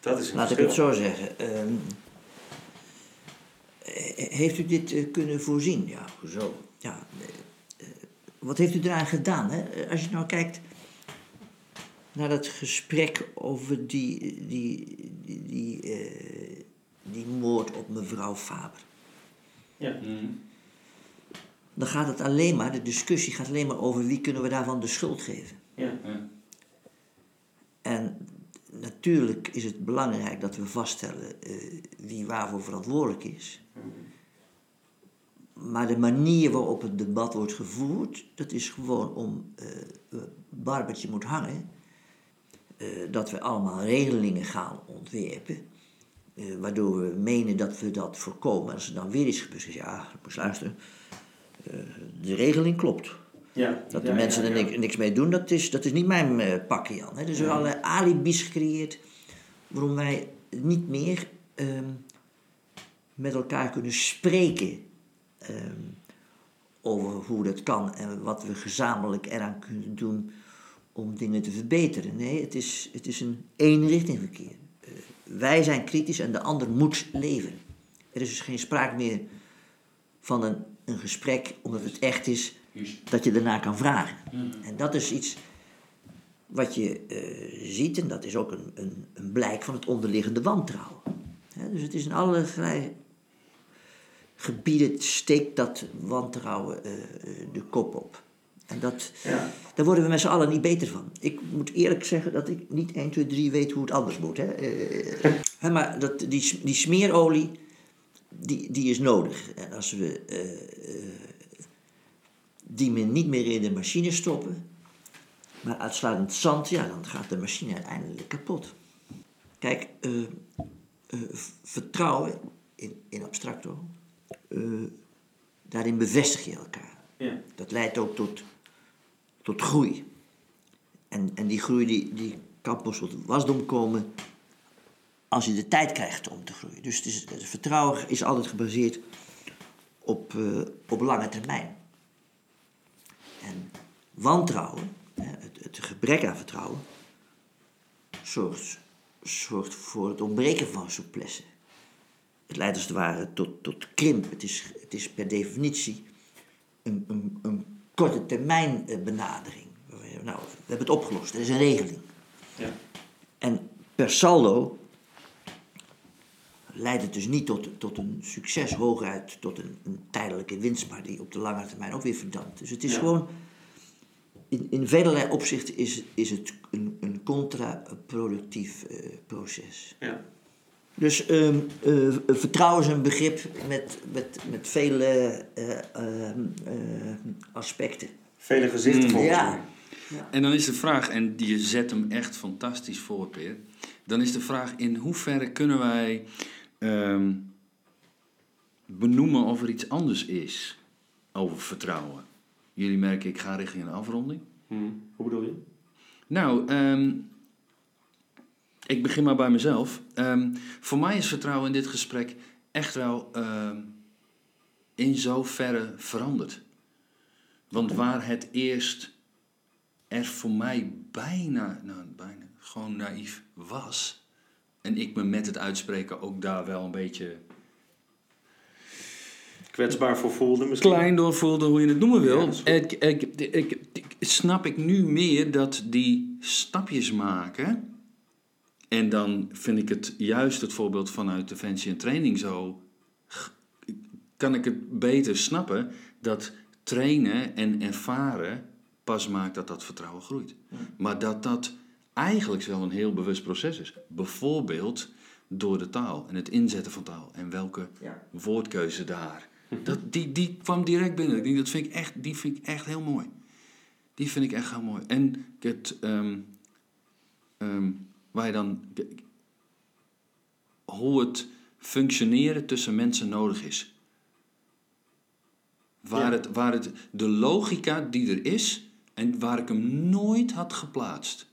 Speaker 2: dat is een
Speaker 4: Laat ik het zo zeggen. Ehm, he- heeft u dit eh, kunnen voorzien? Ja, hoezo? Ja, eh, eh, wat heeft u eraan gedaan? Hè? Als je nou kijkt naar dat gesprek over die, die, die, die, eh, die moord op mevrouw Faber.
Speaker 2: Ja.
Speaker 4: Dan gaat het alleen maar, de discussie gaat alleen maar over wie kunnen we daarvan de schuld geven.
Speaker 2: Ja.
Speaker 3: Ja.
Speaker 4: En natuurlijk is het belangrijk dat we vaststellen eh, wie waarvoor verantwoordelijk is. Maar de manier waarop het debat wordt gevoerd, dat is gewoon om eh Barbertje moet hangen. Eh, dat we allemaal regelingen gaan ontwerpen. eh, waardoor we menen dat we dat voorkomen. Als er dan weer iets gebeurt, zeg je, ja, moet luisteren. eh, de regeling klopt.
Speaker 2: Ja.
Speaker 4: Dat de
Speaker 2: Ja,
Speaker 4: mensen
Speaker 2: ja,
Speaker 4: er niks, niks mee doen, dat is, dat is niet mijn pakje, Jan. Hè. Er zijn allerlei alibis gecreëerd waarom wij niet meer ehm, met elkaar kunnen spreken ehm, over hoe dat kan en wat we gezamenlijk eraan kunnen doen om dingen te verbeteren. Nee, het is, het is een eenrichtingverkeer. Eh, wij zijn kritisch en de ander moet leveren. Er is dus geen sprake meer van een, een gesprek, omdat het echt is, dat je daarna kan vragen. En dat is iets wat je eh, ziet, en dat is ook een, een, een blijk van het onderliggende wantrouwen. Dus het is in allerlei gebieden steekt dat wantrouwen eh, de kop op. En dat,
Speaker 2: Ja.
Speaker 4: daar worden we met z'n allen niet beter van. Ik moet eerlijk zeggen dat ik niet 1, 2, 3 weet hoe het anders moet. Hè. Eh, hè, maar dat, die, die smeerolie, die, die is nodig. En als we eh, eh, die men niet meer in de machine stoppen, maar uitsluitend zand, ja, dan gaat de machine uiteindelijk kapot. Kijk, vertrouwen in, in abstracto, daarin bevestig je elkaar.
Speaker 2: Ja.
Speaker 4: Dat leidt ook tot, tot groei. En, en die groei die, die kan pas tot wasdom komen als je de tijd krijgt om te groeien. Dus het, vertrouwen is altijd gebaseerd op, eh, op lange termijn. En wantrouwen, het, het gebrek aan vertrouwen, zorgt, zorgt voor het ontbreken van souplesse. Het leidt als het ware tot, tot krimp. Het is, het is per definitie een, een, een korte termijn eh, benadering. Nou, we hebben het opgelost, er is een regeling.
Speaker 2: Ja.
Speaker 4: En per saldo leidt het dus niet tot, tot een succes, hooguit tot een, een tijdelijke winst, maar die op de lange termijn ook weer verdampt. Dus het is
Speaker 2: Ja.
Speaker 4: gewoon, in, in velelei opzichten is, is het een, een contraproductief eh, proces.
Speaker 2: Ja.
Speaker 4: Dus ehm, eh, vertrouwen is een begrip met, met, met vele eh, ehm, eh, aspecten.
Speaker 2: Vele gezichten volgens
Speaker 4: Ja.
Speaker 2: mij.
Speaker 3: En dan is de vraag, en je zet hem echt fantastisch voor, Peer. Dan is de vraag, in hoeverre kunnen wij ehm, benoemen of er iets anders is over vertrouwen? Jullie merken, ik ga richting een afronding.
Speaker 2: Hm. Hoe bedoel je?
Speaker 3: Nou, ehm, ik begin maar bij mezelf. Ehm, voor mij is vertrouwen in dit gesprek echt wel ehm, in zoverre veranderd. Want waar het eerst er voor mij bijna, nou bijna, gewoon naïef was. En ik me met het uitspreken ook daar wel een beetje
Speaker 2: Kwetsbaar voor voelde misschien.
Speaker 3: klein door voelde, hoe je het noemen wil.
Speaker 2: Ja,
Speaker 3: ik, ik, ik- snap ik nu meer dat die stapjes maken. En dan vind ik het juist het voorbeeld vanuit Defensie en Training zo. Kan ik het beter snappen dat trainen en ervaren pas maakt dat dat vertrouwen groeit. Maar dat dat eigenlijk wel een heel bewust proces is. Bijvoorbeeld door de taal en het inzetten van taal en welke
Speaker 4: Ja.
Speaker 3: woordkeuze daar. Dat, die, die kwam direct binnen. Ik denk, dat vind ik echt, die vind ik echt heel mooi. Die vind ik echt heel mooi. En het, ehm, waar je dan, hoe het functioneren tussen mensen nodig is. Waar,
Speaker 2: Ja.
Speaker 3: het, waar het, de logica die er is, en waar ik hem nooit had geplaatst.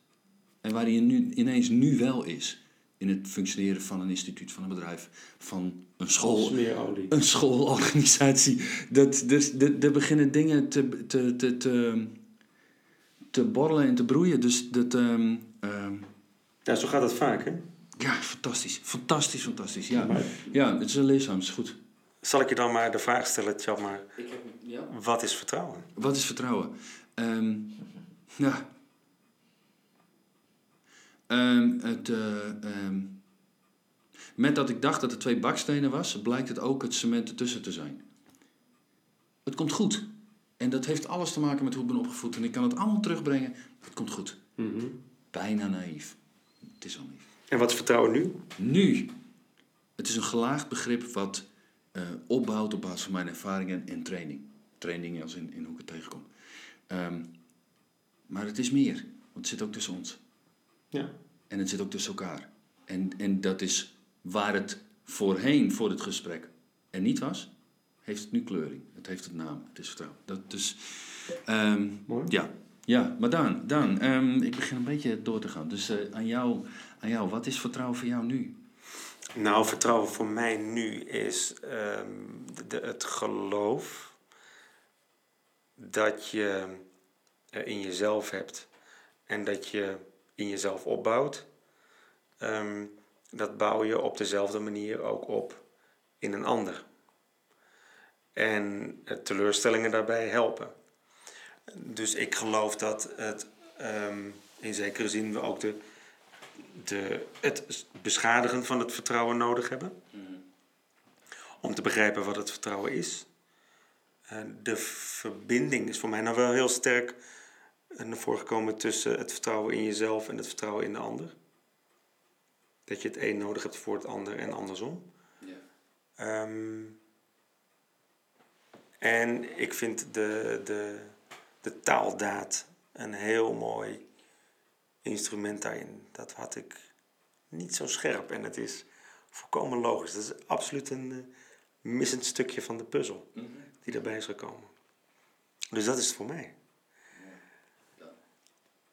Speaker 3: En waar hij nu, ineens nu wel is. In het functioneren van een instituut, van een bedrijf, van een school. Een schoolorganisatie. Dat, dus, de- er beginnen dingen te, te, te, te, te borrelen en te broeien. Dus dat, ehm, ehm,
Speaker 2: Ja, zo gaat het vaak, hè?
Speaker 3: ja, fantastisch. Fantastisch, fantastisch. Ja, ja het is een leerzaam, is goed.
Speaker 2: Zal ik je dan maar de vraag stellen, Tjap, maar
Speaker 3: Ik heb, ja.
Speaker 2: wat is vertrouwen?
Speaker 3: Wat is vertrouwen? Ehm, ja. Ehm, het, eh, ehm, met dat ik dacht dat het twee bakstenen was, blijkt het ook het cement ertussen te zijn. Het komt goed. En dat heeft alles te maken met hoe ik ben opgevoed. En ik kan het allemaal terugbrengen. Het komt goed. Bijna naïef. Het is al naïef.
Speaker 2: En wat is vertrouwen nu?
Speaker 3: Nu. Het is een gelaagd begrip wat eh, opbouwt op basis van mijn ervaringen en training. Training als in, in hoe ik het tegenkom. Ehm, maar het is meer. Want het zit ook tussen ons.
Speaker 2: Ja.
Speaker 3: En het zit ook tussen elkaar. En, en dat is waar het voorheen, voor het gesprek, er niet was, heeft het nu kleuring. Het heeft het naam. Het is vertrouwen. Dat dus, ehm,
Speaker 2: Mooi.
Speaker 3: ja. Ja, maar Daan, Daan ehm, ik begin een beetje door te gaan. Dus eh, aan, jou, aan jou, wat is vertrouwen voor jou nu?
Speaker 2: Nou, vertrouwen voor mij nu is ehm, de, het geloof dat je in jezelf hebt en dat je in jezelf opbouwt. Ehm, dat bouw je op dezelfde manier ook op in een ander. En eh, teleurstellingen daarbij helpen. Dus ik geloof dat het ehm, in zekere zin we ook de, de, het beschadigen van het vertrouwen nodig hebben. Om te begrijpen wat het vertrouwen is. De verbinding is voor mij nou wel heel sterk eh, naar voren gekomen tussen het vertrouwen in jezelf en het vertrouwen in de ander. Dat je het een nodig hebt voor het ander en andersom. Ehm, en ik vind de, de, de taaldaad een heel mooi instrument daarin. Dat had ik niet zo scherp en het is volkomen logisch. Dat is absoluut een eh, missend stukje van de puzzel die erbij is gekomen. Dus dat is het voor mij.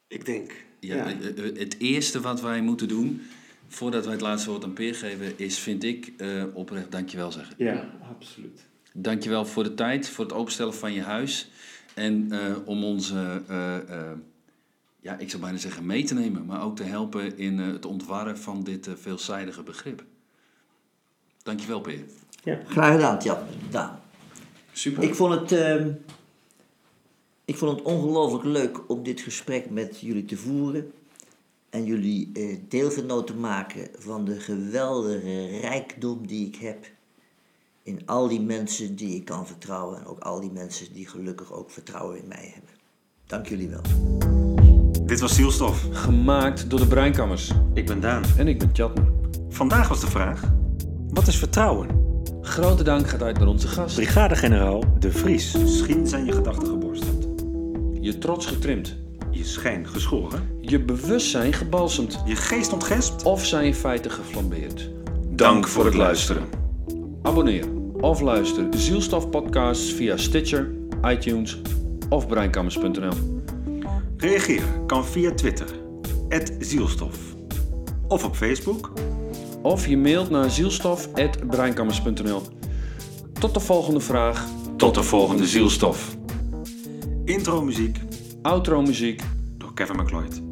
Speaker 2: Ik denk.
Speaker 3: Ja, eh, eh, Het eerste wat wij moeten doen, voordat wij het laatste woord aan Peer geven, is, vind ik, eh, oprecht dankjewel zeggen.
Speaker 2: ja absoluut.
Speaker 3: Dankjewel voor de tijd, voor het openstellen van je huis. En eh, om ons, eh, eh, ja, ik zou bijna zeggen mee te nemen, maar ook te helpen in eh, het ontwarren van dit veelzijdige begrip. Dankjewel, Peer.
Speaker 2: Ja.
Speaker 4: Graag gedaan, Jan. Daan.
Speaker 3: Super.
Speaker 4: Ik vond het, ehm, ik vond het ongelooflijk leuk om dit gesprek met jullie te voeren. En jullie eh, deelgenoot te maken van de geweldige rijkdom die ik heb. In al die mensen die ik kan vertrouwen. En ook al die mensen die gelukkig ook vertrouwen in mij hebben. Dank jullie wel.
Speaker 2: Dit was Zielstof.
Speaker 3: Gemaakt door de Breinkammers.
Speaker 2: Ik ben Daan.
Speaker 3: En ik ben Tjatner.
Speaker 2: Vandaag was de vraag: wat is vertrouwen?
Speaker 3: Grote dank gaat uit naar onze gast.
Speaker 2: Brigadegeneraal De Vries. Misschien zijn je gedachten geborsteld.
Speaker 3: Je trots getrimd.
Speaker 2: Je schijn geschoren.
Speaker 3: Je bewustzijn gebalsemd.
Speaker 2: Je geest ontgespt.
Speaker 3: Of zijn je feiten geflambeerd.
Speaker 2: Dank voor het luisteren.
Speaker 3: Abonneer of luister de Zielstof podcasts via Stitcher, iTunes of breinkammers.nl.
Speaker 2: Reageer kan via Twitter, Zielstof. Of op Facebook.
Speaker 3: Of je mailt naar zielstof.breinkammers.nl. Tot de volgende vraag.
Speaker 2: Tot de volgende Zielstof. Intro muziek
Speaker 3: Outro muziek.
Speaker 2: door Kevin McLeod.